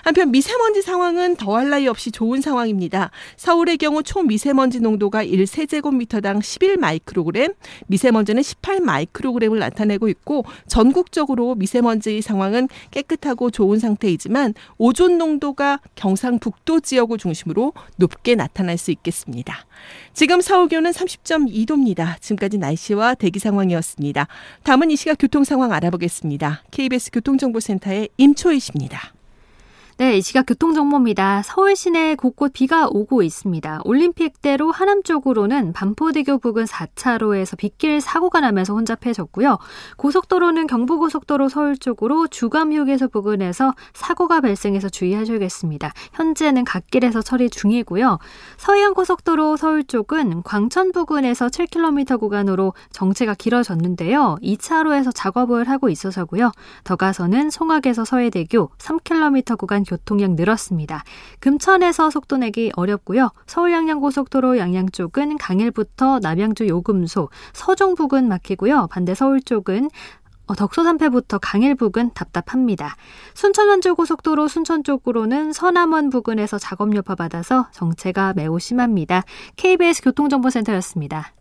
Speaker 7: 한편 미세먼지 상황은 더할 나위 없이 좋은 상황입니다. 서울의 경우 초미세먼지 농도가 1세제곱미터당 11 마이크로그램, 미세먼지는 18 마이크로그램을 나타내고 있고 전국적으로 미세먼지 상황은 깨끗하고 좋은 상태이지만 오존 농도가 경상북도 지역 을 중심으로 높게 나타날 수 있겠습니다. 지금 서울 기온은 30.2도입니다. 지금까지 날씨와 대기 상황이었습니다. 다음은 이 시각 교통 상황 알아보겠습니다. KBS 교통정보센터의 임초희 씨입니다.
Speaker 8: 네, 이 시각 교통정보입니다. 서울 시내 곳곳 비가 오고 있습니다. 올림픽대로 하남 쪽으로는 반포대교 부근 4차로에서 빗길 사고가 나면서 혼잡해졌고요. 고속도로는 경부고속도로 서울 쪽으로 주감휴게소 부근에서 사고가 발생해서 주의하셔야겠습니다. 현재는 갓길에서 처리 중이고요. 서해안고속도로 서울 쪽은 광천 부근에서 7km 구간으로 정체가 길어졌는데요. 2차로에서 작업을 하고 있어서고요. 더 가서는 송악에서 서해대교 3km 구간 교통량 늘었습니다. 금천에서 속도 내기 어렵고요. 서울 양양고속도로 양양 쪽은 강일부터 남양주 요금소, 서종 부근 막히고요. 반대 서울 쪽은 어, 덕소산패부터 강일 부근 답답합니다. 순천 원주 고속도로 순천 쪽으로는 서남원 부근에서 작업 여파 받아서 정체가 매우 심합니다. KBS 교통정보센터였습니다.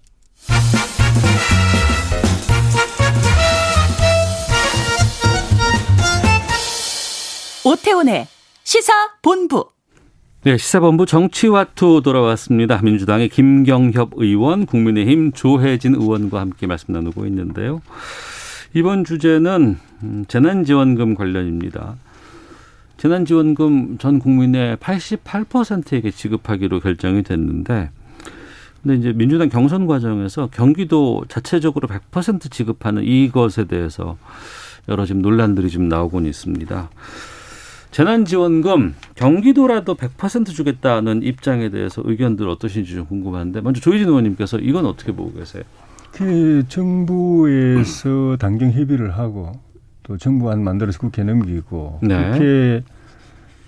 Speaker 9: 오태훈의 시사본부.
Speaker 3: 네, 시사본부 정치와투 돌아왔습니다. 민주당의 김경협 의원, 국민의힘 조혜진 의원과 함께 말씀 나누고 있는데요. 이번 주제는 음, 재난지원금 관련입니다. 재난지원금 전 국민의 88%에게 지급하기로 결정이 됐는데, 근데 이제 민주당 경선 과정에서 경기도 자체적으로 100% 지급하는 이것에 대해서 여러 지금 논란들이 좀 나오곤 있습니다. 재난지원금 경기도라도 100% 주겠다는 입장에 대해서 의견들 어떠신지 좀 궁금한데 먼저 조희진 의원님께서 이건 어떻게 보고 계세요?
Speaker 6: 그 정부에서 당정 협의를 하고 또 정부안 만들어서 국회 넘기고 네. 국회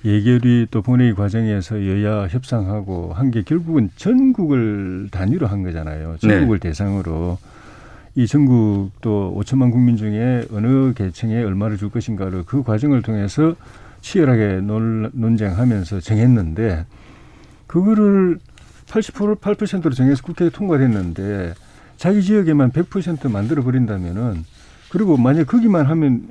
Speaker 6: 예결위 또 본회의 과정에서 여야 협상하고 한 게 결국은 전국을 단위로 한 거잖아요. 전국을 네. 대상으로 이 전국 또 5천만 국민 중에 어느 계층에 얼마를 줄 것인가를 그 과정을 통해서 치열하게 논, 논쟁하면서 정했는데 그거를 80% 8%로 정해서 국회에 통과를 했는데 자기 지역에만 100% 만들어 버린다면은 그리고 만약 거기만 하면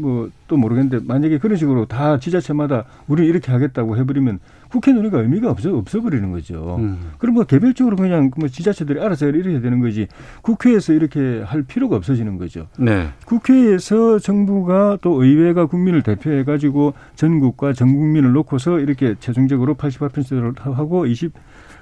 Speaker 6: 뭐 또 모르겠는데 만약에 그런 식으로 다 지자체마다 우리 이렇게 하겠다고 해버리면 국회 논의가 의미가 없어 없어 버리는 거죠. 음. 그럼 뭐 개별적으로 그냥 뭐 지자체들이 알아서 이렇게 해야 되는 거지 국회에서 이렇게 할 필요가 없어지는 거죠. 네. 국회에서 정부가 또 의회가 국민을 대표해 가지고 전국과 전 국민을 놓고서 이렇게 최종적으로 88%를 하고 20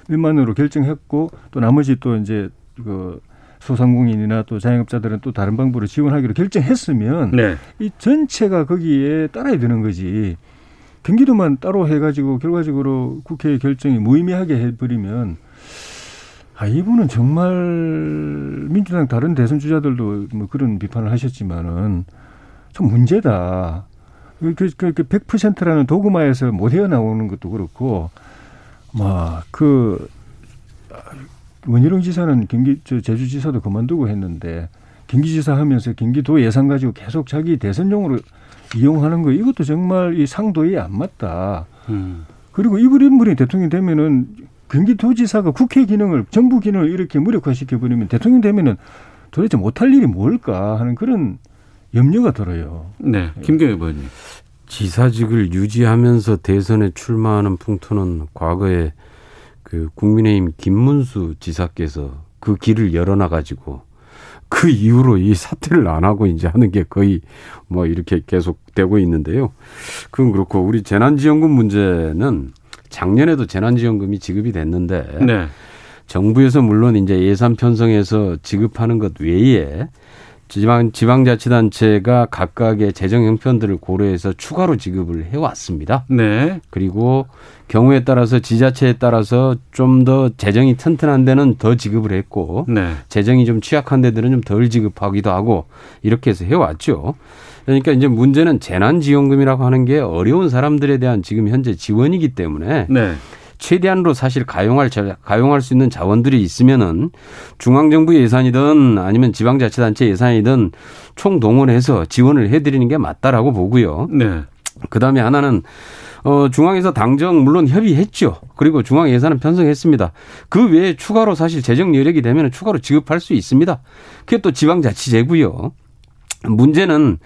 Speaker 6: 몇만으로 결정했고 또 나머지 또 이제 그 소상공인이나 또 자영업자들은 또 다른 방법으로 지원하기로 결정했으면 네. 이 전체가 거기에 따라야 되는 거지. 경기도만 따로 해가지고 결과적으로 국회 결정이 무의미하게 해버리면 아 이분은 정말 민주당 다른 대선 주자들도 뭐 그런 비판을 하셨지만은 좀 문제다. 그, 그, 그 100%라는 그 도구마에서 못 헤어나오는 것도 그렇고, 막, 그, 원희룡 지사는 경기 저 제주지사도 그만두고 했는데 경기지사 하면서 경기도 예산 가지고 계속 자기 대선용으로 이용하는 거 이것도 정말 이 상도에 안 맞다. 음. 그리고 이분 인물이 대통령 되면은 경기도지사가 국회 기능을 정부 기능을 이렇게 무력화시켜 버리면 대통령 되면은 도대체 못할 일이 뭘까 하는 그런 염려가 들어요.
Speaker 3: 네, 김경희 의원님.
Speaker 2: 지사직을 유지하면서 대선에 출마하는 풍토는 과거에 그 국민의힘 김문수 지사께서 그 길을 열어놔 가지고 그 이후로 이 사퇴를 안 하고 이제 하는 게 거의 뭐 이렇게 계속 되고 있는데요. 그건 그렇고 우리 재난지원금 문제는 작년에도 재난지원금이 지급이 됐는데
Speaker 3: 네.
Speaker 2: 정부에서 물론 이제 예산 편성해서 지급하는 것 외에 지방 지방자치단체가 각각의 재정 형편들을 고려해서 추가로 지급을 해왔습니다.
Speaker 3: 네.
Speaker 2: 그리고 경우에 따라서 지자체에 따라서 좀 더 재정이 튼튼한 데는 더 지급을 했고
Speaker 3: 네.
Speaker 2: 재정이 좀 취약한 데들은 좀 덜 지급하기도 하고 이렇게 해서 해왔죠. 그러니까 이제 문제는 재난지원금이라고 하는 게 어려운 사람들에 대한 지금 현재 지원이기 때문에
Speaker 3: 네.
Speaker 2: 최대한으로 사실 가용할 자- 가용할 수 있는 자원들이 있으면은 중앙 정부 예산이든 아니면 지방 자치단체 예산이든 총 동원해서 지원을 해 드리는 게 맞다라고 보고요.
Speaker 3: 네.
Speaker 2: 그 다음에 하나는 어, 중앙에서 당정 물론 협의했죠. 그리고 중앙 예산은 편성했습니다. 그 외에 추가로 사실 재정 여력이 되면 추가로 지급할 수 있습니다. 그게 또 지방자치제고요. 문제는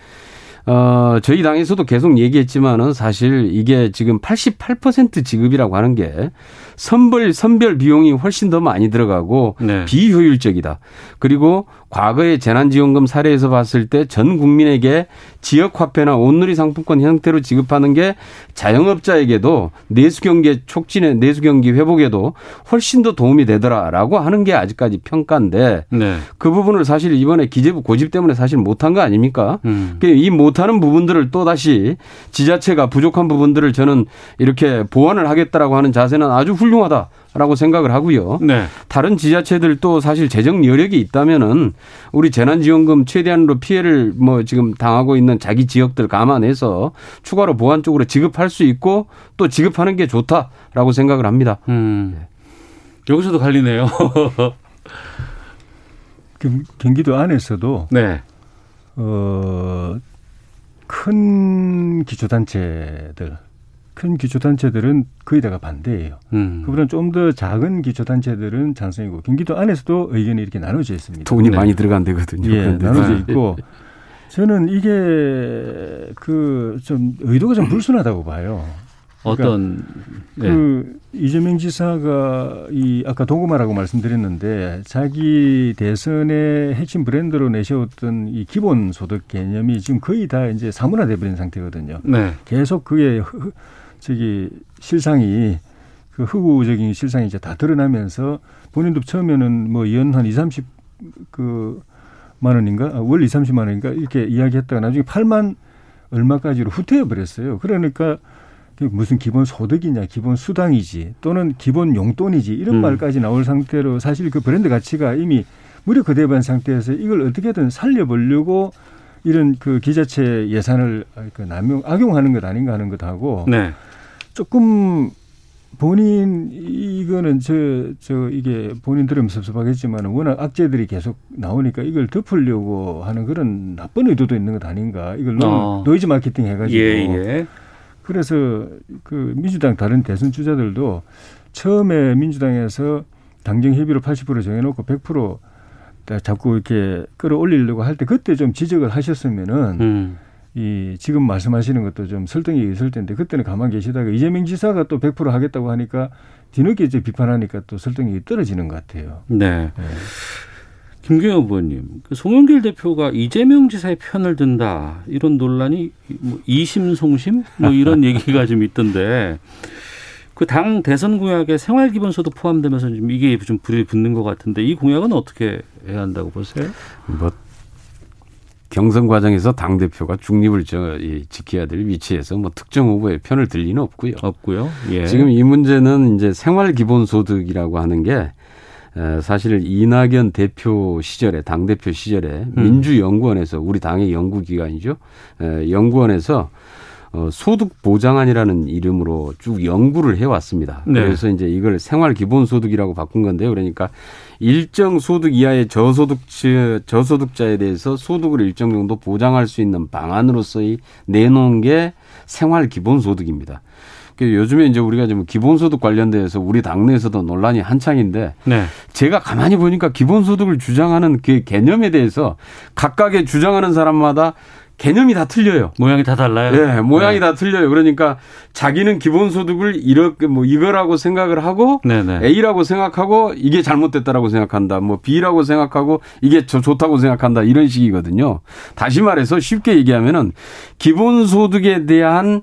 Speaker 2: 어, 저희 당에서도 계속 얘기했지만은 사실 이게 지금 88% 지급이라고 하는 게 선별, 선별 비용이 훨씬 더 많이 들어가고
Speaker 3: 네.
Speaker 2: 비효율적이다. 그리고 과거의 재난지원금 사례에서 봤을 때 전 국민에게 지역 화폐나 온누리 상품권 형태로 지급하는 게 자영업자에게도 내수 경기 촉진에 내수 경기 회복에도 훨씬 더 도움이 되더라라고 하는 게 아직까지 평가인데
Speaker 3: 네.
Speaker 2: 그 부분을 사실 이번에 기재부 고집 때문에 사실 못한 거 아닙니까?
Speaker 3: 음.
Speaker 2: 그이 못하는 부분들을 또 다시 지자체가 부족한 부분들을 저는 이렇게 보완을 하겠다라고 하는 자세는 아주 훌 륭하다라고 생각을 하고요.
Speaker 3: 네.
Speaker 2: 다른 지자체들도 사실 재정 여력이 있다면은 우리 재난지원금 최대한으로 피해를 뭐 지금 당하고 있는 자기 지역들 감안해서 추가로 보완 쪽으로 지급할 수 있고 또 지급하는 게 좋다라고 생각을 합니다.
Speaker 3: 음. 여기서도 갈리네요.
Speaker 6: 경- 경기도 안에서도
Speaker 3: 네.
Speaker 6: 어, 큰 기초단체들, 큰 기초단체들은 거의 다가 반대예요.
Speaker 3: 음.
Speaker 6: 그보다는 좀 더 작은 기초단체들은 찬성이고 경기도 안에서도 의견이 이렇게 나눠져 있습니다.
Speaker 2: 돈이
Speaker 3: 네.
Speaker 2: 많이 들어간 데거든요.
Speaker 6: 예. 나눠져 있고 저는 이게 그 좀 의도가 좀 불순하다고 봐요.
Speaker 3: 어떤 네.
Speaker 6: 그 이재명 지사가 이 아까 도구마라고 말씀드렸는데 자기 대선의 핵심 브랜드로 내세웠던 이 기본 소득 개념이 지금 거의 다 이제 사문화돼 버린 상태거든요.
Speaker 3: 네.
Speaker 6: 계속 흐- 저기 실상이 그 흑우적인 실상이 이제 다 드러나면서 본인도 처음에는 뭐 연 한 2, 30 그 만 원인가? 아, 월 2, 30만 원인가? 이렇게 이야기했다가 나중에 8만 얼마까지로 후퇴해 버렸어요. 그러니까 무슨 기본 소득이냐, 기본 수당이지, 또는 기본 용돈이지 이런
Speaker 3: 음.
Speaker 6: 말까지 나올 상태로 사실 그 브랜드 가치가 이미 무력화돼버린 상태에서 이걸 어떻게든 살려보려고 이런 그 지자체 예산을 그 남용 악용하는 것 아닌가 하는 것하고
Speaker 3: 네.
Speaker 6: 조금 본인 이거는 저 저 이게 본인 들으면 섭섭하겠지만 워낙 악재들이 계속 나오니까 이걸 덮으려고 하는 그런 나쁜 의도도 있는 것 아닌가 이걸
Speaker 3: 어.
Speaker 6: 노이즈 마케팅 해가지고
Speaker 3: 예, 예.
Speaker 6: 그래서 그 민주당 다른 대선 주자들도 처음에 민주당에서 당정 협의로 80% 정해놓고 100% 자꾸 이렇게 끌어올리려고 할 때 그때 좀 지적을 하셨으면은
Speaker 3: 음.
Speaker 6: 이 지금 말씀하시는 것도 좀 설득이 있을 텐데 그때는 가만 계시다가 이재명 지사가 또 100% 하겠다고 하니까 뒤늦게 이제 비판하니까 또 설득이 떨어지는 것 같아요.
Speaker 3: 네.
Speaker 6: 네.
Speaker 3: 김경호 의원님, 그 송영길 대표가 이재명 지사의 편을 든다 이런 논란이 뭐 이심송심 뭐 이런 얘기가 좀 있던데 그 당 대선 공약에 생활 기본소득 포함되면서 좀 이게 좀 불이 붙는 것 같은데 이 공약은 어떻게 해야 한다고 보세요?
Speaker 2: 뭐 경선 과정에서 당 대표가 중립을 저, 이, 지켜야 될 위치에서 뭐 특정 후보의 편을 들 리는 없고요.
Speaker 3: 없고요. 예.
Speaker 2: 지금 이 문제는 이제 생활 기본 소득이라고 하는 게 에, 사실 이낙연 대표 시절에 당 대표 시절에
Speaker 3: 음.
Speaker 2: 민주연구원에서 우리 당의 연구기관이죠. 에, 연구원에서 어, 소득 보장안이라는 이름으로 쭉 연구를 해왔습니다.
Speaker 3: 네.
Speaker 2: 그래서 이제 이걸 생활 기본 소득이라고 바꾼 건데요. 그러니까 일정 소득 이하의 저소득 저소득자에 대해서 소득을 일정 정도 보장할 수 있는 방안으로서의 내놓은 게 생활 기본 소득입니다. 그 요즘에 이제 우리가 좀 기본소득 관련돼서 우리 당내에서도 논란이 한창인데
Speaker 3: 네.
Speaker 2: 제가 가만히 보니까 기본소득을 주장하는 그 개념에 대해서 각각의 주장하는 사람마다 개념이 다 틀려요.
Speaker 3: 모양이 다 달라요.
Speaker 2: 예, 모양이
Speaker 3: 네.
Speaker 2: 다 틀려요. 그러니까 자기는 기본소득을 이렇게 뭐 이거라고 생각을 하고
Speaker 3: 네네.
Speaker 2: A라고 생각하고 이게 잘못됐다라고 생각한다. 뭐 B라고 생각하고 이게 저 좋다고 생각한다. 이런 식이거든요. 다시 말해서 쉽게 얘기하면은 기본소득에 대한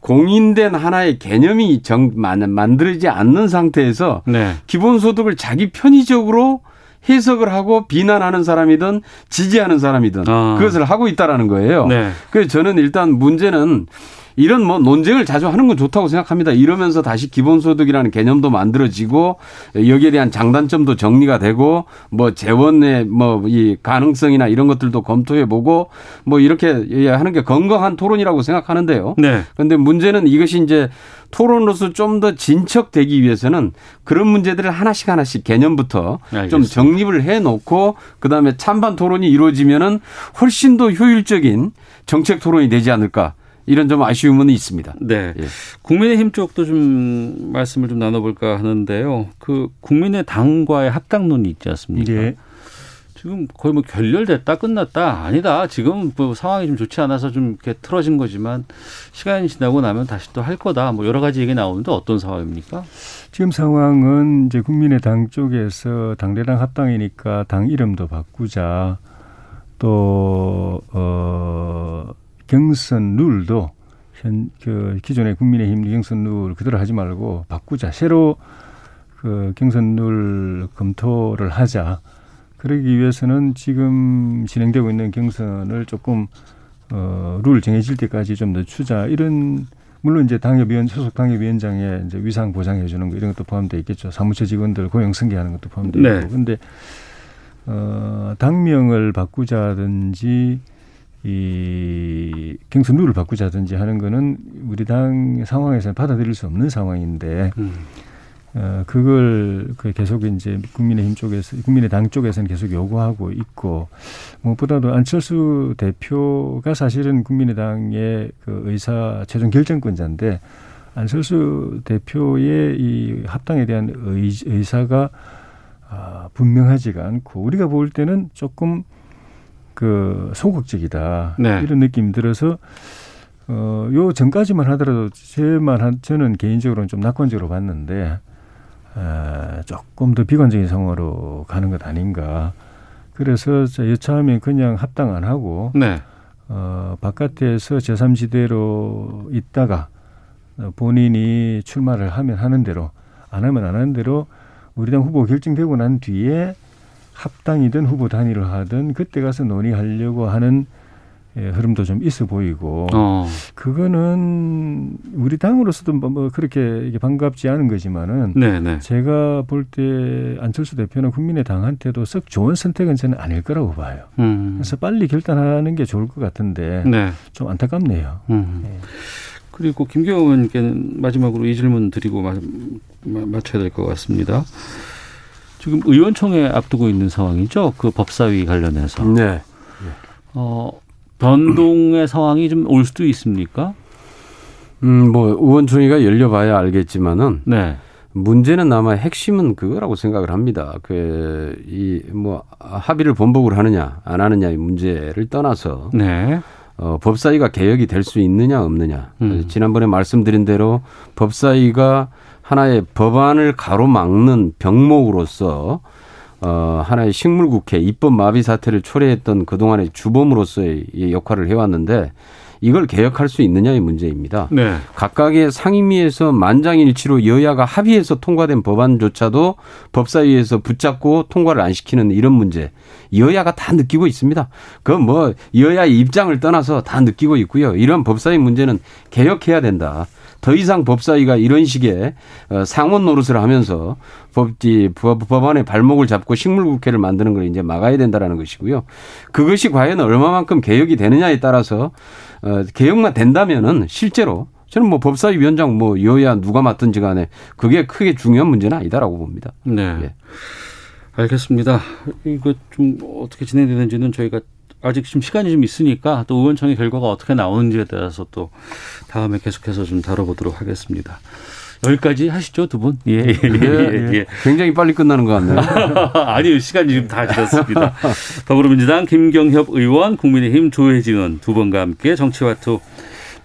Speaker 2: 공인된 하나의 개념이 정, 만, 만들어지지 않는 상태에서
Speaker 3: 네.
Speaker 2: 기본소득을 자기 편의적으로 해석을 하고 비난하는 사람이든 지지하는 사람이든
Speaker 3: 아.
Speaker 2: 그것을 하고 있다라는 거예요.
Speaker 3: 네.
Speaker 2: 그래서 저는 일단 문제는 이런 뭐 논쟁을 자주 하는 건 좋다고 생각합니다. 이러면서 다시 기본소득이라는 개념도 만들어지고 여기에 대한 장단점도 정리가 되고 뭐 재원의 뭐 이 가능성이나 이런 것들도 검토해 보고 뭐 이렇게 하는 게 건강한 토론이라고 생각하는데요.
Speaker 3: 네.
Speaker 2: 그런데 문제는 이것이 이제 토론으로서 좀 더 진척되기 위해서는 그런 문제들을 하나씩 하나씩 개념부터 좀
Speaker 3: 알겠습니다.
Speaker 2: 정립을 해 놓고 그다음에 찬반 토론이 이루어지면은 훨씬 더 효율적인 정책 토론이 되지 않을까 이런 좀 아쉬움은 있습니다.
Speaker 3: 네.
Speaker 2: 예.
Speaker 3: 국민의힘 쪽도 좀 말씀을 좀 나눠볼까 하는데요. 그 국민의 당과의 합당론이 있지 않습니까?
Speaker 6: 예.
Speaker 3: 지금 거의 뭐 결렬됐다 끝났다 아니다. 지금 뭐 상황이 좀 좋지 않아서 좀 이렇게 틀어진 거지만 시간이 지나고 나면 다시 또 할 거다. 뭐 여러 가지 얘기 나오는데 어떤 상황입니까?
Speaker 6: 지금 상황은 이제 국민의당 쪽에서 당대당 합당이니까 당 이름도 바꾸자. 또, 어, 경선 룰도 현, 그 기존의 국민의힘 경선 룰 그대로 하지 말고 바꾸자. 새로 그 경선 룰 검토를 하자. 그러기 위해서는 지금 진행되고 있는 경선을 조금 어, 룰 정해질 때까지 좀 늦추자. 이런 물론 이제 당협위원 소속 당협위원장의 이제 위상 보장해 주는 거 이런 것도 포함되어 있겠죠. 사무처 직원들 고용 승계하는 것도 포함되어
Speaker 3: 네.
Speaker 6: 있고. 근데 어, 당명을 바꾸자든지 이 경선 룰을 바꾸자든지 하는 거는 우리 당 상황에서는 받아들일 수 없는 상황인데
Speaker 3: 음.
Speaker 6: 어, 그걸 그 계속 이제 국민의힘 쪽에서 국민의당 쪽에서는 계속 요구하고 있고 무엇보다도 안철수 대표가 사실은 국민의당의 그 의사 최종 결정권자인데 안철수 대표의 이 합당에 대한 의, 의사가 아, 분명하지가 않고 우리가 볼 때는 조금 그 소극적이다
Speaker 3: 네.
Speaker 6: 이런 느낌이 들어서 어, 요 전까지만 하더라도 제만 한 저는 개인적으로는 좀 낙관적으로 봤는데 에, 조금 더 비관적인 상황으로 가는 것 아닌가. 그래서 저 여차하면 그냥 합당 안 하고
Speaker 3: 네.
Speaker 6: 어, 바깥에서 제3지대로 있다가 어, 본인이 출마를 하면 하는 대로 안 하면 안 하는 대로 우리 당 후보 결정되고 난 뒤에 합당이든 후보 단일을 하든 그때 가서 논의하려고 하는 예, 흐름도 좀 있어 보이고
Speaker 3: 어.
Speaker 6: 그거는 우리 당으로서도 뭐, 뭐 그렇게 이게 반갑지 않은 거지만은
Speaker 3: 네, 네.
Speaker 6: 제가 볼 때 안철수 대표는 국민의당한테도 썩 좋은 선택은 저는 아닐 거라고 봐요.
Speaker 3: 음.
Speaker 6: 그래서 빨리 결단하는 게 좋을 것 같은데
Speaker 3: 네.
Speaker 6: 좀 안타깝네요.
Speaker 3: 음.
Speaker 6: 네.
Speaker 3: 그리고 김경호 의원께는 마지막으로 이 질문 드리고 마, 마, 맞춰야 될 것 같습니다. 지금 의원총회 앞두고 있는 상황이죠. 그 법사위 관련해서.
Speaker 2: 네.
Speaker 3: 어, 변동의 상황이 좀 올 수도 있습니까?
Speaker 2: 음, 뭐 의원총회가 열려봐야 알겠지만은
Speaker 3: 네.
Speaker 2: 문제는 아마 핵심은 그거라고 생각을 합니다. 그 이 뭐 합의를 번복을 하느냐 안 하느냐의 문제를 떠나서
Speaker 3: 네.
Speaker 2: 어, 법사위가 개혁이 될 수 있느냐 없느냐.
Speaker 3: 음.
Speaker 2: 지난번에 말씀드린 대로 법사위가 하나의 법안을 가로막는 병목으로서 어, 하나의 식물국회 입법 마비 사태를 초래했던 그동안의 주범으로서의 이 역할을 해왔는데 이걸 개혁할 수 있느냐의 문제입니다.
Speaker 3: 네.
Speaker 2: 각각의 상임위에서 만장일치로 여야가 합의해서 통과된 법안조차도 법사위에서 붙잡고 통과를 안 시키는 이런 문제 여야가 다 느끼고 있습니다. 그뭐 여야의 입장을 떠나서 다 느끼고 있고요. 이런 법사위 문제는 개혁해야 된다. 더 이상 법사위가 이런 식의 어, 상원 노릇을 하면서 법지 법- 법안의 발목을 잡고 식물 국회를 만드는 걸 이제 막아야 된다라는 것이고요. 그것이 과연 얼마만큼 개혁이 되느냐에 따라서 어, 개혁만 된다면은 실제로 저는 뭐 법사위 위원장 뭐 여야 누가 맡든지 간에 그게 크게 중요한 문제는 아니다라고 봅니다.
Speaker 3: 네.
Speaker 2: 예.
Speaker 3: 알겠습니다. 이거 좀 어떻게 진행되는지는 저희가 아직 좀 시간이 좀 있으니까 또 의원총회 결과가 어떻게 나오는지에 따라서 또 다음에 계속해서 좀 다뤄보도록 하겠습니다. 여기까지 하시죠, 두 분? 예, 예, 예, 예.
Speaker 2: 굉장히 빨리 끝나는 것 같네요.
Speaker 3: 아니요, 시간이 지금 다 지났습니다. 더불어민주당 김경협 의원, 국민의힘 조혜진 의원 두 분과 함께 정치와투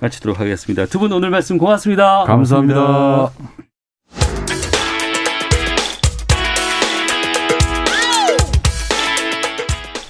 Speaker 3: 마치도록 하겠습니다. 두 분 오늘 말씀 고맙습니다.
Speaker 2: 감사합니다.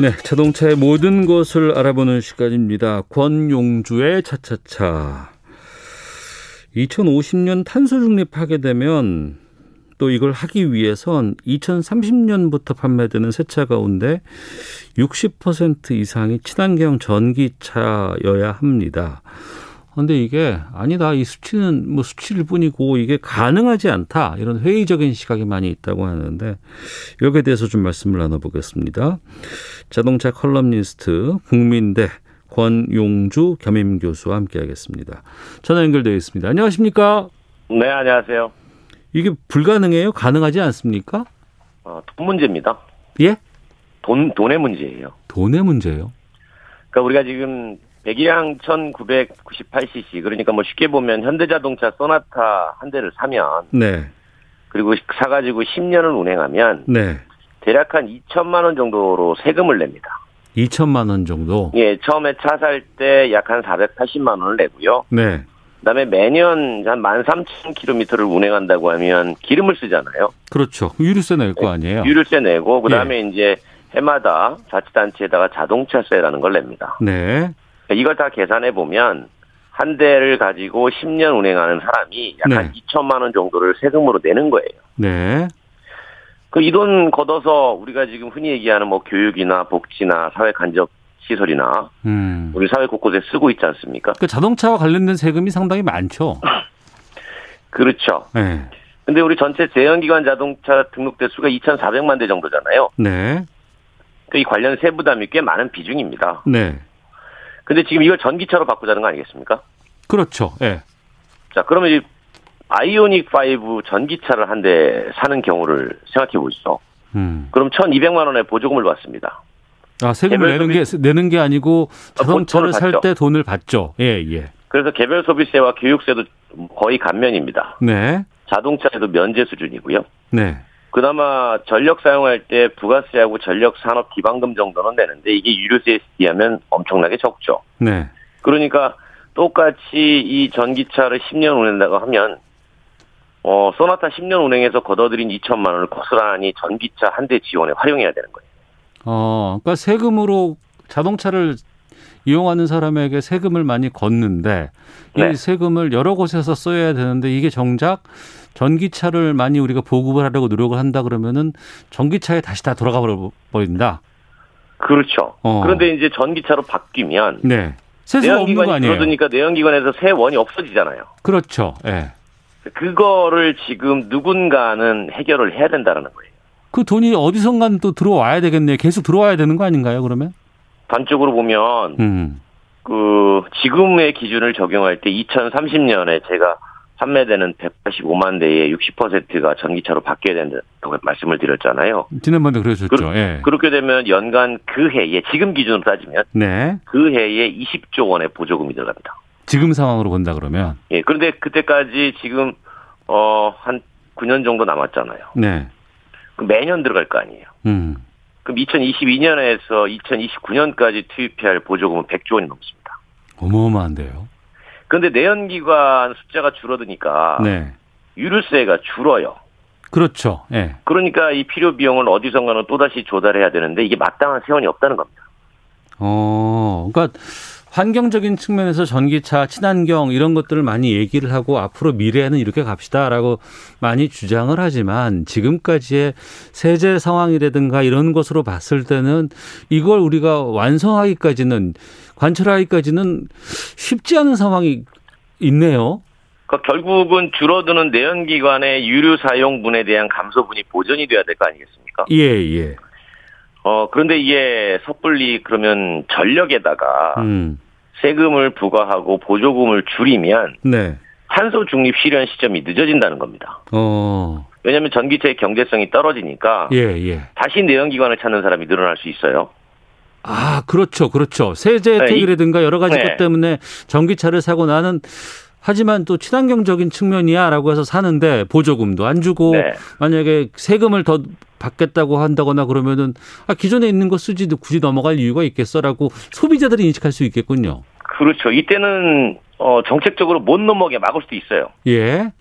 Speaker 3: 네, 자동차의 모든 것을 알아보는 시간입니다. 권용주의 차차차. 2050년 탄소 중립하게 되면 또 이걸 하기 위해선 2030년부터 판매되는 새 차 가운데 60% 이상이 친환경 전기차여야 합니다. 근데 이게 아니다. 이 수치는 뭐 수치일 뿐이고 이게 가능하지 않다. 이런 회의적인 시각이 많이 있다고 하는데 여기에 대해서 좀 말씀을 나눠보겠습니다. 자동차 칼럼니스트 국민대 권용주 겸임 교수와 함께하겠습니다. 전화 연결되어 있습니다. 안녕하십니까?
Speaker 10: 네, 안녕하세요.
Speaker 3: 이게 불가능해요? 가능하지 않습니까?
Speaker 10: 어, 돈 문제입니다.
Speaker 3: 예?
Speaker 10: 돈 돈의 문제예요.
Speaker 3: 돈의 문제요?
Speaker 10: 그러니까 우리가 지금 배기량 1998cc 그러니까 뭐 쉽게 보면 현대자동차 쏘나타 한 대를 사면
Speaker 3: 네.
Speaker 10: 그리고 사가지고 10년을 운행하면
Speaker 3: 네.
Speaker 10: 대략 한 2천만 원 정도로 세금을 냅니다.
Speaker 3: 2천만 원 정도.
Speaker 10: 예, 처음에 차 살 때 약 한 480만 원을 내고요.
Speaker 3: 네.
Speaker 10: 그다음에 매년 한 13,000km를 운행한다고 하면 기름을 쓰잖아요.
Speaker 3: 그렇죠. 유류세 낼 거 아니에요?
Speaker 10: 유류세 내고 그다음에 이제 해마다 자치단체에다가 자동차세라는 걸 냅니다.
Speaker 3: 네.
Speaker 10: 이걸 다 계산해 보면 한 대를 가지고 10년 운행하는 사람이 약한
Speaker 3: 네.
Speaker 10: 2천만 원 정도를 세금으로 내는 거예요.
Speaker 3: 네.
Speaker 10: 그 이 돈 걷어서 우리가 지금 흔히 얘기하는 뭐 교육이나 복지나 사회 간접 시설이나
Speaker 3: 음.
Speaker 10: 우리 사회 곳곳에 쓰고 있지 않습니까?
Speaker 3: 그 자동차와 관련된 세금이 상당히 많죠.
Speaker 10: 그렇죠.
Speaker 3: 네.
Speaker 10: 근데 우리 전체 제연기관 자동차 등록 대수가 2,400만 대 정도잖아요.
Speaker 3: 네.
Speaker 10: 그 이 관련 세부담이 꽤 많은 비중입니다.
Speaker 3: 네.
Speaker 10: 근데 지금 이걸 전기차로 바꾸자는 거 아니겠습니까?
Speaker 3: 그렇죠. 예.
Speaker 10: 자, 그러면 이 아이오닉 5 전기차를 한 대 사는 경우를 생각해 보시죠.
Speaker 3: 음.
Speaker 10: 그럼 1,200만 원의 보조금을 받습니다.
Speaker 3: 아, 세금을 내는 게 내는 게 아니고 자동차를
Speaker 10: 돈을
Speaker 3: 살
Speaker 10: 받죠.
Speaker 3: 때 돈을 받죠. 예, 예.
Speaker 10: 그래서 개별 소비세와 교육세도 거의 감면입니다.
Speaker 3: 네.
Speaker 10: 자동차에도 면제 수준이고요.
Speaker 3: 네.
Speaker 10: 그나마 전력 사용할 때 부가세하고 전력 산업 기반금 정도는 내는데 이게 유류세에 비하면 엄청나게 적죠.
Speaker 3: 네.
Speaker 10: 그러니까 똑같이 이 전기차를 10년 운행한다고 하면 어 소나타 10년 운행해서 걷어들인 2천만 원을 고스란히 전기차 한 대 지원에 활용해야 되는 거예요.
Speaker 3: 어, 그러니까 세금으로 자동차를 이용하는 사람에게 세금을 많이 걷는데
Speaker 10: 네.
Speaker 3: 이 세금을 여러 곳에서 써야 되는데 이게 정작 전기차를 많이 우리가 보급을 하려고 노력을 한다 그러면은 전기차에 다시 다 돌아가 버린다.
Speaker 10: 그렇죠.
Speaker 3: 어.
Speaker 10: 그런데 이제 전기차로 바뀌면
Speaker 3: 네.
Speaker 10: 내연기관이? 줄어드니까 내연기관에서 세 원이 없어지잖아요.
Speaker 3: 그렇죠. 예.
Speaker 10: 그거를 지금 누군가는 해결을 해야 된다는 거예요.
Speaker 3: 그 돈이 어디선간 또 들어와야 되겠네요. 계속 들어와야 되는 거 아닌가요, 그러면?
Speaker 10: 단적으로 보면
Speaker 3: 음.
Speaker 10: 그 지금의 기준을 적용할 때 2030년에 제가 판매되는 185만 대의 60%가 전기차로 바뀌어야 된다고 말씀을 드렸잖아요.
Speaker 3: 지난번에 그러셨죠. 예.
Speaker 10: 그렇게 되면 연간 그 해에 지금 기준으로 따지면
Speaker 3: 네.
Speaker 10: 그 해에 20조 원의 보조금이 들어갑니다.
Speaker 3: 지금 상황으로 본다 그러면.
Speaker 10: 예, 그런데 그때까지 지금 어한 9년 정도 남았잖아요.
Speaker 3: 네.
Speaker 10: 매년 들어갈 거 아니에요.
Speaker 3: 음.
Speaker 10: 그럼 2022년에서 2029년까지 투입해야 할 보조금은 100조 원이 넘습니다.
Speaker 3: 어마어마한데요.
Speaker 10: 그런데 내연기관 숫자가 줄어드니까
Speaker 3: 네.
Speaker 10: 유류세가 줄어요.
Speaker 3: 그렇죠. 예.
Speaker 10: 그러니까 이 필요 비용을 어디선가는 또다시 조달해야 되는데 이게 마땅한 세원이 없다는 겁니다.
Speaker 3: 어, 그러니까 환경적인 측면에서 전기차, 친환경 이런 것들을 많이 얘기를 하고 앞으로 미래에는 이렇게 갑시다라고 많이 주장을 하지만 지금까지의 세제 상황이라든가 이런 것으로 봤을 때는 이걸 우리가 완성하기까지는 관철하기까지는 쉽지 않은 상황이 있네요.
Speaker 10: 그러니까 결국은 줄어드는 내연기관의 유류 사용분에 대한 감소분이 보전이 돼야 될 거 아니겠습니까?
Speaker 3: 예, 예.
Speaker 10: 어, 그런데 이게 섣불리 그러면 전력에다가
Speaker 3: 음.
Speaker 10: 세금을 부과하고 보조금을 줄이면
Speaker 3: 네.
Speaker 10: 탄소 중립 실현 시점이 늦어진다는 겁니다.
Speaker 3: 어.
Speaker 10: 왜냐하면 전기차의 경제성이 떨어지니까
Speaker 3: 예, 예.
Speaker 10: 다시 내연기관을 찾는 사람이 늘어날 수 있어요.
Speaker 3: 아, 그렇죠. 그렇죠. 세제 혜택이라든가 여러 가지
Speaker 10: 네.
Speaker 3: 것 때문에 전기차를 사고 나는 하지만 또 친환경적인 측면이야라고 해서 사는데 보조금도 안 주고
Speaker 10: 네.
Speaker 3: 만약에 세금을 더 받겠다고 한다거나 그러면은 아 기존에 있는 거 쓰지도 굳이 넘어갈 이유가 있겠어라고 소비자들이 인식할 수 있겠군요.
Speaker 10: 그렇죠. 이때는 어, 정책적으로 못 넘어게 막을 수도 있어요.
Speaker 3: 예.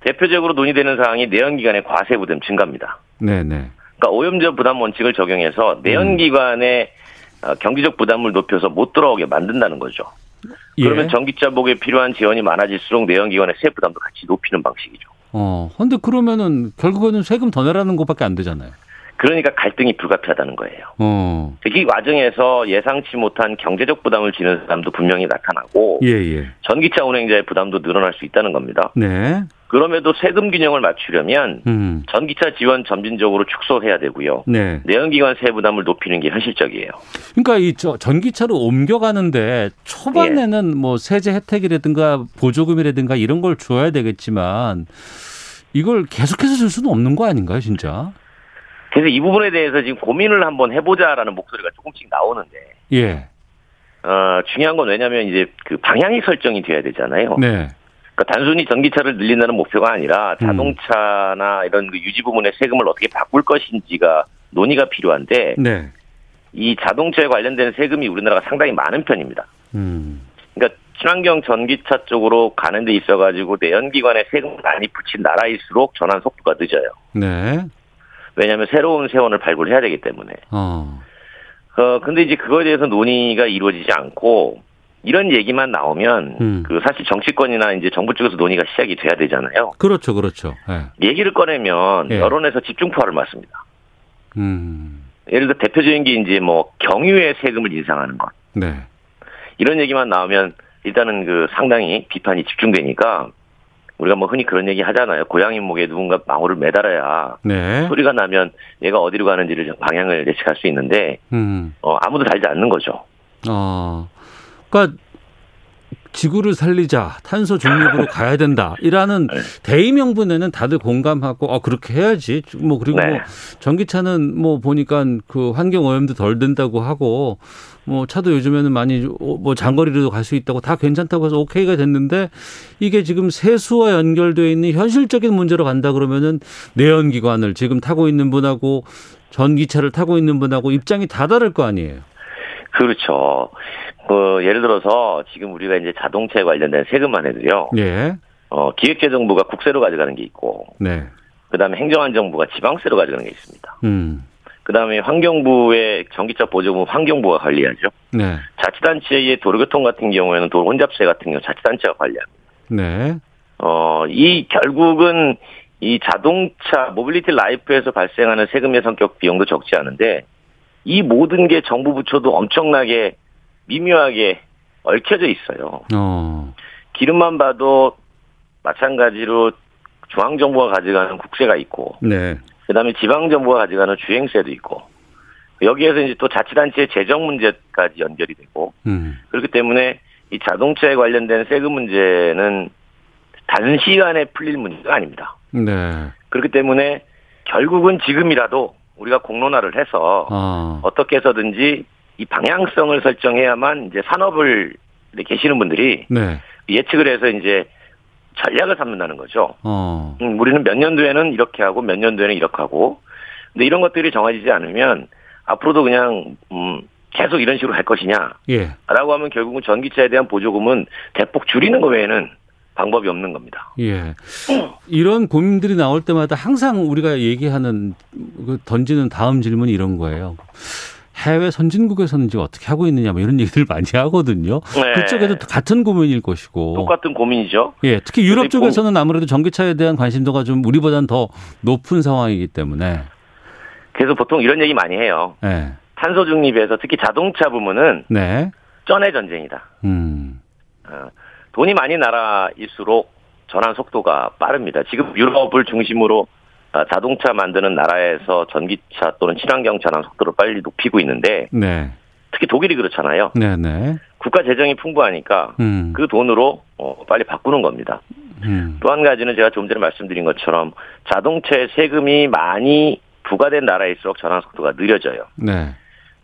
Speaker 10: 대표적으로 논의되는 사항이 내연기관의 과세 부담 증가입니다.
Speaker 3: 네, 네.
Speaker 10: 그러니까 오염제 부담 원칙을 적용해서 내연기관의 어, 경제적 부담을 높여서 못 들어오게 만든다는 거죠. 그러면
Speaker 3: 예.
Speaker 10: 전기차 복에 필요한 지원이 많아질수록 내연기관의 세 부담도 같이 높이는 방식이죠.
Speaker 3: 어. 근데 그러면은 결국에는 세금 더 내라는 것밖에 안 되잖아요.
Speaker 10: 그러니까 갈등이 불가피하다는 거예요.
Speaker 3: 어.
Speaker 10: 특히 이 과정에서 예상치 못한 경제적 부담을 지는 사람도 분명히 나타나고
Speaker 3: 예, 예.
Speaker 10: 전기차 운행자의 부담도 늘어날 수 있다는 겁니다.
Speaker 3: 네.
Speaker 10: 그럼에도 세금 균형을 맞추려면
Speaker 3: 음.
Speaker 10: 전기차 지원 점진적으로 축소해야 되고요.
Speaker 3: 네.
Speaker 10: 내연기관 세 부담을 높이는 게 현실적이에요.
Speaker 3: 그러니까 이저 전기차로 옮겨가는데 초반에는
Speaker 10: 예.
Speaker 3: 뭐 세제 혜택이라든가 보조금이라든가 이런 걸 줘야 되겠지만 이걸 계속해서 줄 수는 없는 거 아닌가요, 진짜?
Speaker 10: 그래서 이 부분에 대해서 지금 고민을 한번 해보자라는 목소리가 조금씩 나오는데,
Speaker 3: 예.
Speaker 10: 어, 중요한 건 왜냐면 이제 그 방향이 설정이 돼야 되잖아요.
Speaker 3: 네.
Speaker 10: 그러니까 단순히 전기차를 늘린다는 목표가 아니라 자동차나 이런 그 유지 부분의 세금을 어떻게 바꿀 것인지가 논의가 필요한데,
Speaker 3: 네.
Speaker 10: 이 자동차에 관련된 세금이 우리나라가 상당히 많은 편입니다.
Speaker 3: 음.
Speaker 10: 그러니까 친환경 전기차 쪽으로 가는 데 있어가지고 내연기관에 세금을 많이 붙인 나라일수록 전환 속도가 늦어요.
Speaker 3: 네.
Speaker 10: 왜냐하면 새로운 세원을 발굴해야 되기 때문에.
Speaker 3: 어.
Speaker 10: 어, 근데 이제 그거에 대해서 논의가 이루어지지 않고, 이런 얘기만 나오면,
Speaker 3: 음.
Speaker 10: 그 사실 정치권이나 이제 정부 쪽에서 논의가 시작이 돼야 되잖아요.
Speaker 3: 그렇죠, 그렇죠. 예.
Speaker 10: 얘기를 꺼내면
Speaker 3: 예.
Speaker 10: 여론에서 집중포화를 맞습니다.
Speaker 3: 음.
Speaker 10: 예를 들어 대표적인 게 이제 뭐 경유의 세금을 인상하는 것.
Speaker 3: 네.
Speaker 10: 이런 얘기만 나오면 일단은 그 상당히 비판이 집중되니까 우리가 뭐 흔히 그런 얘기 하잖아요. 고양이 목에 누군가 망울을 매달아야
Speaker 3: 네.
Speaker 10: 소리가 나면 얘가 어디로 가는지를 방향을 예측할 수 있는데
Speaker 3: 음.
Speaker 10: 어, 아무도 달지 않는 거죠.
Speaker 3: 어. 그러니까 지구를 살리자, 탄소 중립으로 가야 된다. 이라는
Speaker 10: 네.
Speaker 3: 대의 명분에는 다들 공감하고 어 그렇게 해야지. 뭐 그리고
Speaker 10: 네.
Speaker 3: 뭐 전기차는 뭐 보니까 그 환경 오염도 덜 된다고 하고 뭐 차도 요즘에는 많이 뭐 장거리로도 갈 수 있다고 다 괜찮다고 해서 오케이가 됐는데 이게 지금 세수와 연결돼 있는 현실적인 문제로 간다 그러면은 내연기관을 지금 타고 있는 분하고 전기차를 타고 있는 분하고 입장이 다 다를 거 아니에요.
Speaker 10: 그렇죠. 그 예를 들어서 지금 우리가 이제 자동차에 관련된 세금만 해도요.
Speaker 3: 예.
Speaker 10: 어, 기획재정부가 국세로 가져가는 게 있고,
Speaker 3: 네.
Speaker 10: 그다음에 행정안정부가 지방세로 가져가는 게 있습니다.
Speaker 3: 음.
Speaker 10: 그다음에 환경부의 전기차 보조금 환경부가 관리하죠.
Speaker 3: 네.
Speaker 10: 자치단체의 도로교통 같은 경우에는 도로 혼잡세 같은 경우 자치단체가 관리합니다.
Speaker 3: 네.
Speaker 10: 어, 이 결국은 이 자동차 모빌리티 라이프에서 발생하는 세금의 성격 비용도 적지 않은데 이 모든 게 정부 부처도 엄청나게 미묘하게 얽혀져 있어요.
Speaker 3: 어.
Speaker 10: 기름만 봐도 마찬가지로 중앙정부가 가져가는 국세가 있고
Speaker 3: 네.
Speaker 10: 그 다음에 지방정부가 가져가는 주행세도 있고 여기에서 이제 또 자치단체의 재정 문제까지 연결이 되고
Speaker 3: 음.
Speaker 10: 그렇기 때문에 이 자동차에 관련된 세금 문제는 단시간에 풀릴 문제가 아닙니다.
Speaker 3: 네.
Speaker 10: 그렇기 때문에 결국은 지금이라도 우리가 공론화를 해서
Speaker 3: 어.
Speaker 10: 어떻게 해서든지 이 방향성을 설정해야만 이제 산업을 계시는 분들이
Speaker 3: 네.
Speaker 10: 예측을 해서 이제 전략을 삼는다는 거죠.
Speaker 3: 어.
Speaker 10: 음, 우리는 몇 년도에는 이렇게 하고 몇 년도에는 이렇게 하고. 근데 이런 것들이 정해지지 않으면 앞으로도 그냥 음, 계속 이런 식으로 할 것이냐?
Speaker 3: 예.
Speaker 10: 라고 하면 결국은 전기차에 대한 보조금은 대폭 줄이는 거 외에는 방법이 없는 겁니다.
Speaker 3: 예. 이런 고민들이 나올 때마다 항상 우리가 얘기하는 그 던지는 다음 질문이 이런 거예요. 해외 선진국에서는 지금 어떻게 하고 있느냐 뭐 이런 얘기들 많이 하거든요.
Speaker 10: 네.
Speaker 3: 그쪽에도 같은 고민일 것이고.
Speaker 10: 똑같은 고민이죠.
Speaker 3: 예, 특히 유럽 쪽에서는 아무래도 전기차에 대한 관심도가 좀 우리보다는 더 높은 상황이기 때문에.
Speaker 10: 그래서 보통 이런 얘기 많이 해요.
Speaker 3: 예.
Speaker 10: 탄소 중립에서 특히 자동차 부문은
Speaker 3: 네.
Speaker 10: 쩐의 전쟁이다.
Speaker 3: 음.
Speaker 10: 어, 돈이 많은 나라일수록 전환 속도가 빠릅니다. 지금 유럽을 중심으로 어, 자동차 만드는 나라에서 전기차 또는 친환경 전환 속도를 빨리 높이고 있는데
Speaker 3: 네.
Speaker 10: 특히 독일이 그렇잖아요.
Speaker 3: 네, 네.
Speaker 10: 국가 재정이 풍부하니까
Speaker 3: 음.
Speaker 10: 그 돈으로 어, 빨리 바꾸는 겁니다.
Speaker 3: 음.
Speaker 10: 또한 가지는 제가 좀 전에 말씀드린 것처럼 자동차에 세금이 많이 부과된 나라일수록 전환 속도가 느려져요.
Speaker 3: 네.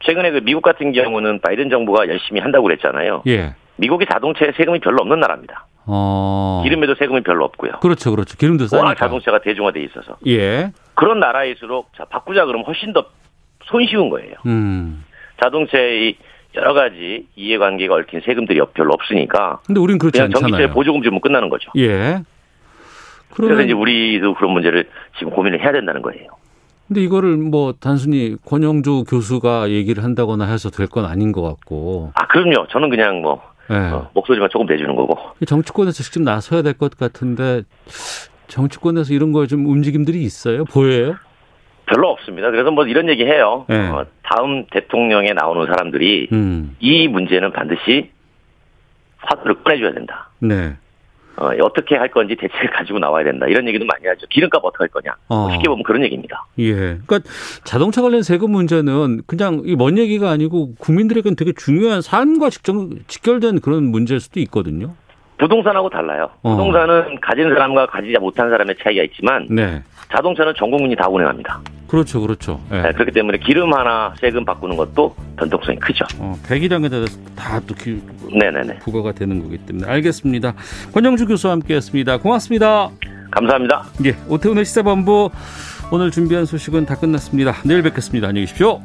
Speaker 10: 최근에 그 미국 같은 경우는 바이든 정부가 열심히 한다고 그랬잖아요.
Speaker 3: 예.
Speaker 10: 미국이 자동차에 세금이 별로 없는 나라입니다.
Speaker 3: 어.
Speaker 10: 기름에도 세금이 별로 없고요.
Speaker 3: 그렇죠, 그렇죠. 기름도
Speaker 10: 워낙
Speaker 3: 싸니까.
Speaker 10: 자동차가 대중화돼 있어서
Speaker 3: 예.
Speaker 10: 그런 나라일수록 자 바꾸자 그러면 훨씬 더 손쉬운 거예요.
Speaker 3: 음.
Speaker 10: 자동차의 여러 가지 이해관계가 얽힌 세금들이 별로 없으니까
Speaker 3: 근데 우린 그렇지
Speaker 10: 그냥 전기세
Speaker 3: 않잖아요.
Speaker 10: 보조금 주면 끝나는 거죠.
Speaker 3: 예.
Speaker 10: 그래서
Speaker 3: 그러면
Speaker 10: 이제 우리도 그런 문제를 지금 고민을 해야 된다는 거예요.
Speaker 3: 근데 이거를 뭐 단순히 권영주 교수가 얘기를 한다거나 해서 될 건 아닌 것 같고.
Speaker 10: 아 그럼요. 저는 그냥 뭐
Speaker 3: 예.
Speaker 10: 어, 목소리만 조금 내주는 거고.
Speaker 3: 정치권에서 직접 나서야 될 것 같은데 정치권에서 이런 거에 좀 움직임들이 있어요? 보여요?
Speaker 10: 별로 없습니다. 그래서 뭐 이런 얘기 해요.
Speaker 3: 네.
Speaker 10: 어, 다음 대통령에 나오는 사람들이
Speaker 3: 음.
Speaker 10: 이 문제는 반드시 화두를 꺼내줘야 된다.
Speaker 3: 네.
Speaker 10: 어, 어떻게 할 건지 대책을 가지고 나와야 된다. 이런 얘기도 많이 하죠. 기름값 어떻게 할 거냐. 뭐
Speaker 3: 어.
Speaker 10: 쉽게 보면 그런 얘기입니다.
Speaker 3: 예. 그러니까 자동차 관련 세금 문제는 그냥 이먼 얘기가 아니고 국민들에게는 되게 중요한 삶과 직접 직결된 그런 문제일 수도 있거든요.
Speaker 10: 부동산하고 달라요.
Speaker 3: 어.
Speaker 10: 부동산은 가진 사람과 가지지 못한 사람의 차이가 있지만
Speaker 3: 네.
Speaker 10: 자동차는 전 국민이 다 운행합니다.
Speaker 3: 그렇죠, 그렇죠. 예.
Speaker 10: 네, 그렇기 때문에 기름 하나 세금 바꾸는 것도 변동성이 크죠.
Speaker 3: 어, 배기량에 대해서 다또
Speaker 10: 네네네.
Speaker 3: 부과가 되는 거기 때문에 알겠습니다. 권영주 교수와 함께했습니다. 고맙습니다.
Speaker 10: 감사합니다.
Speaker 3: 예, 오태훈의 시사본부 오늘 준비한 소식은 다 끝났습니다. 내일 뵙겠습니다. 안녕히 계십시오.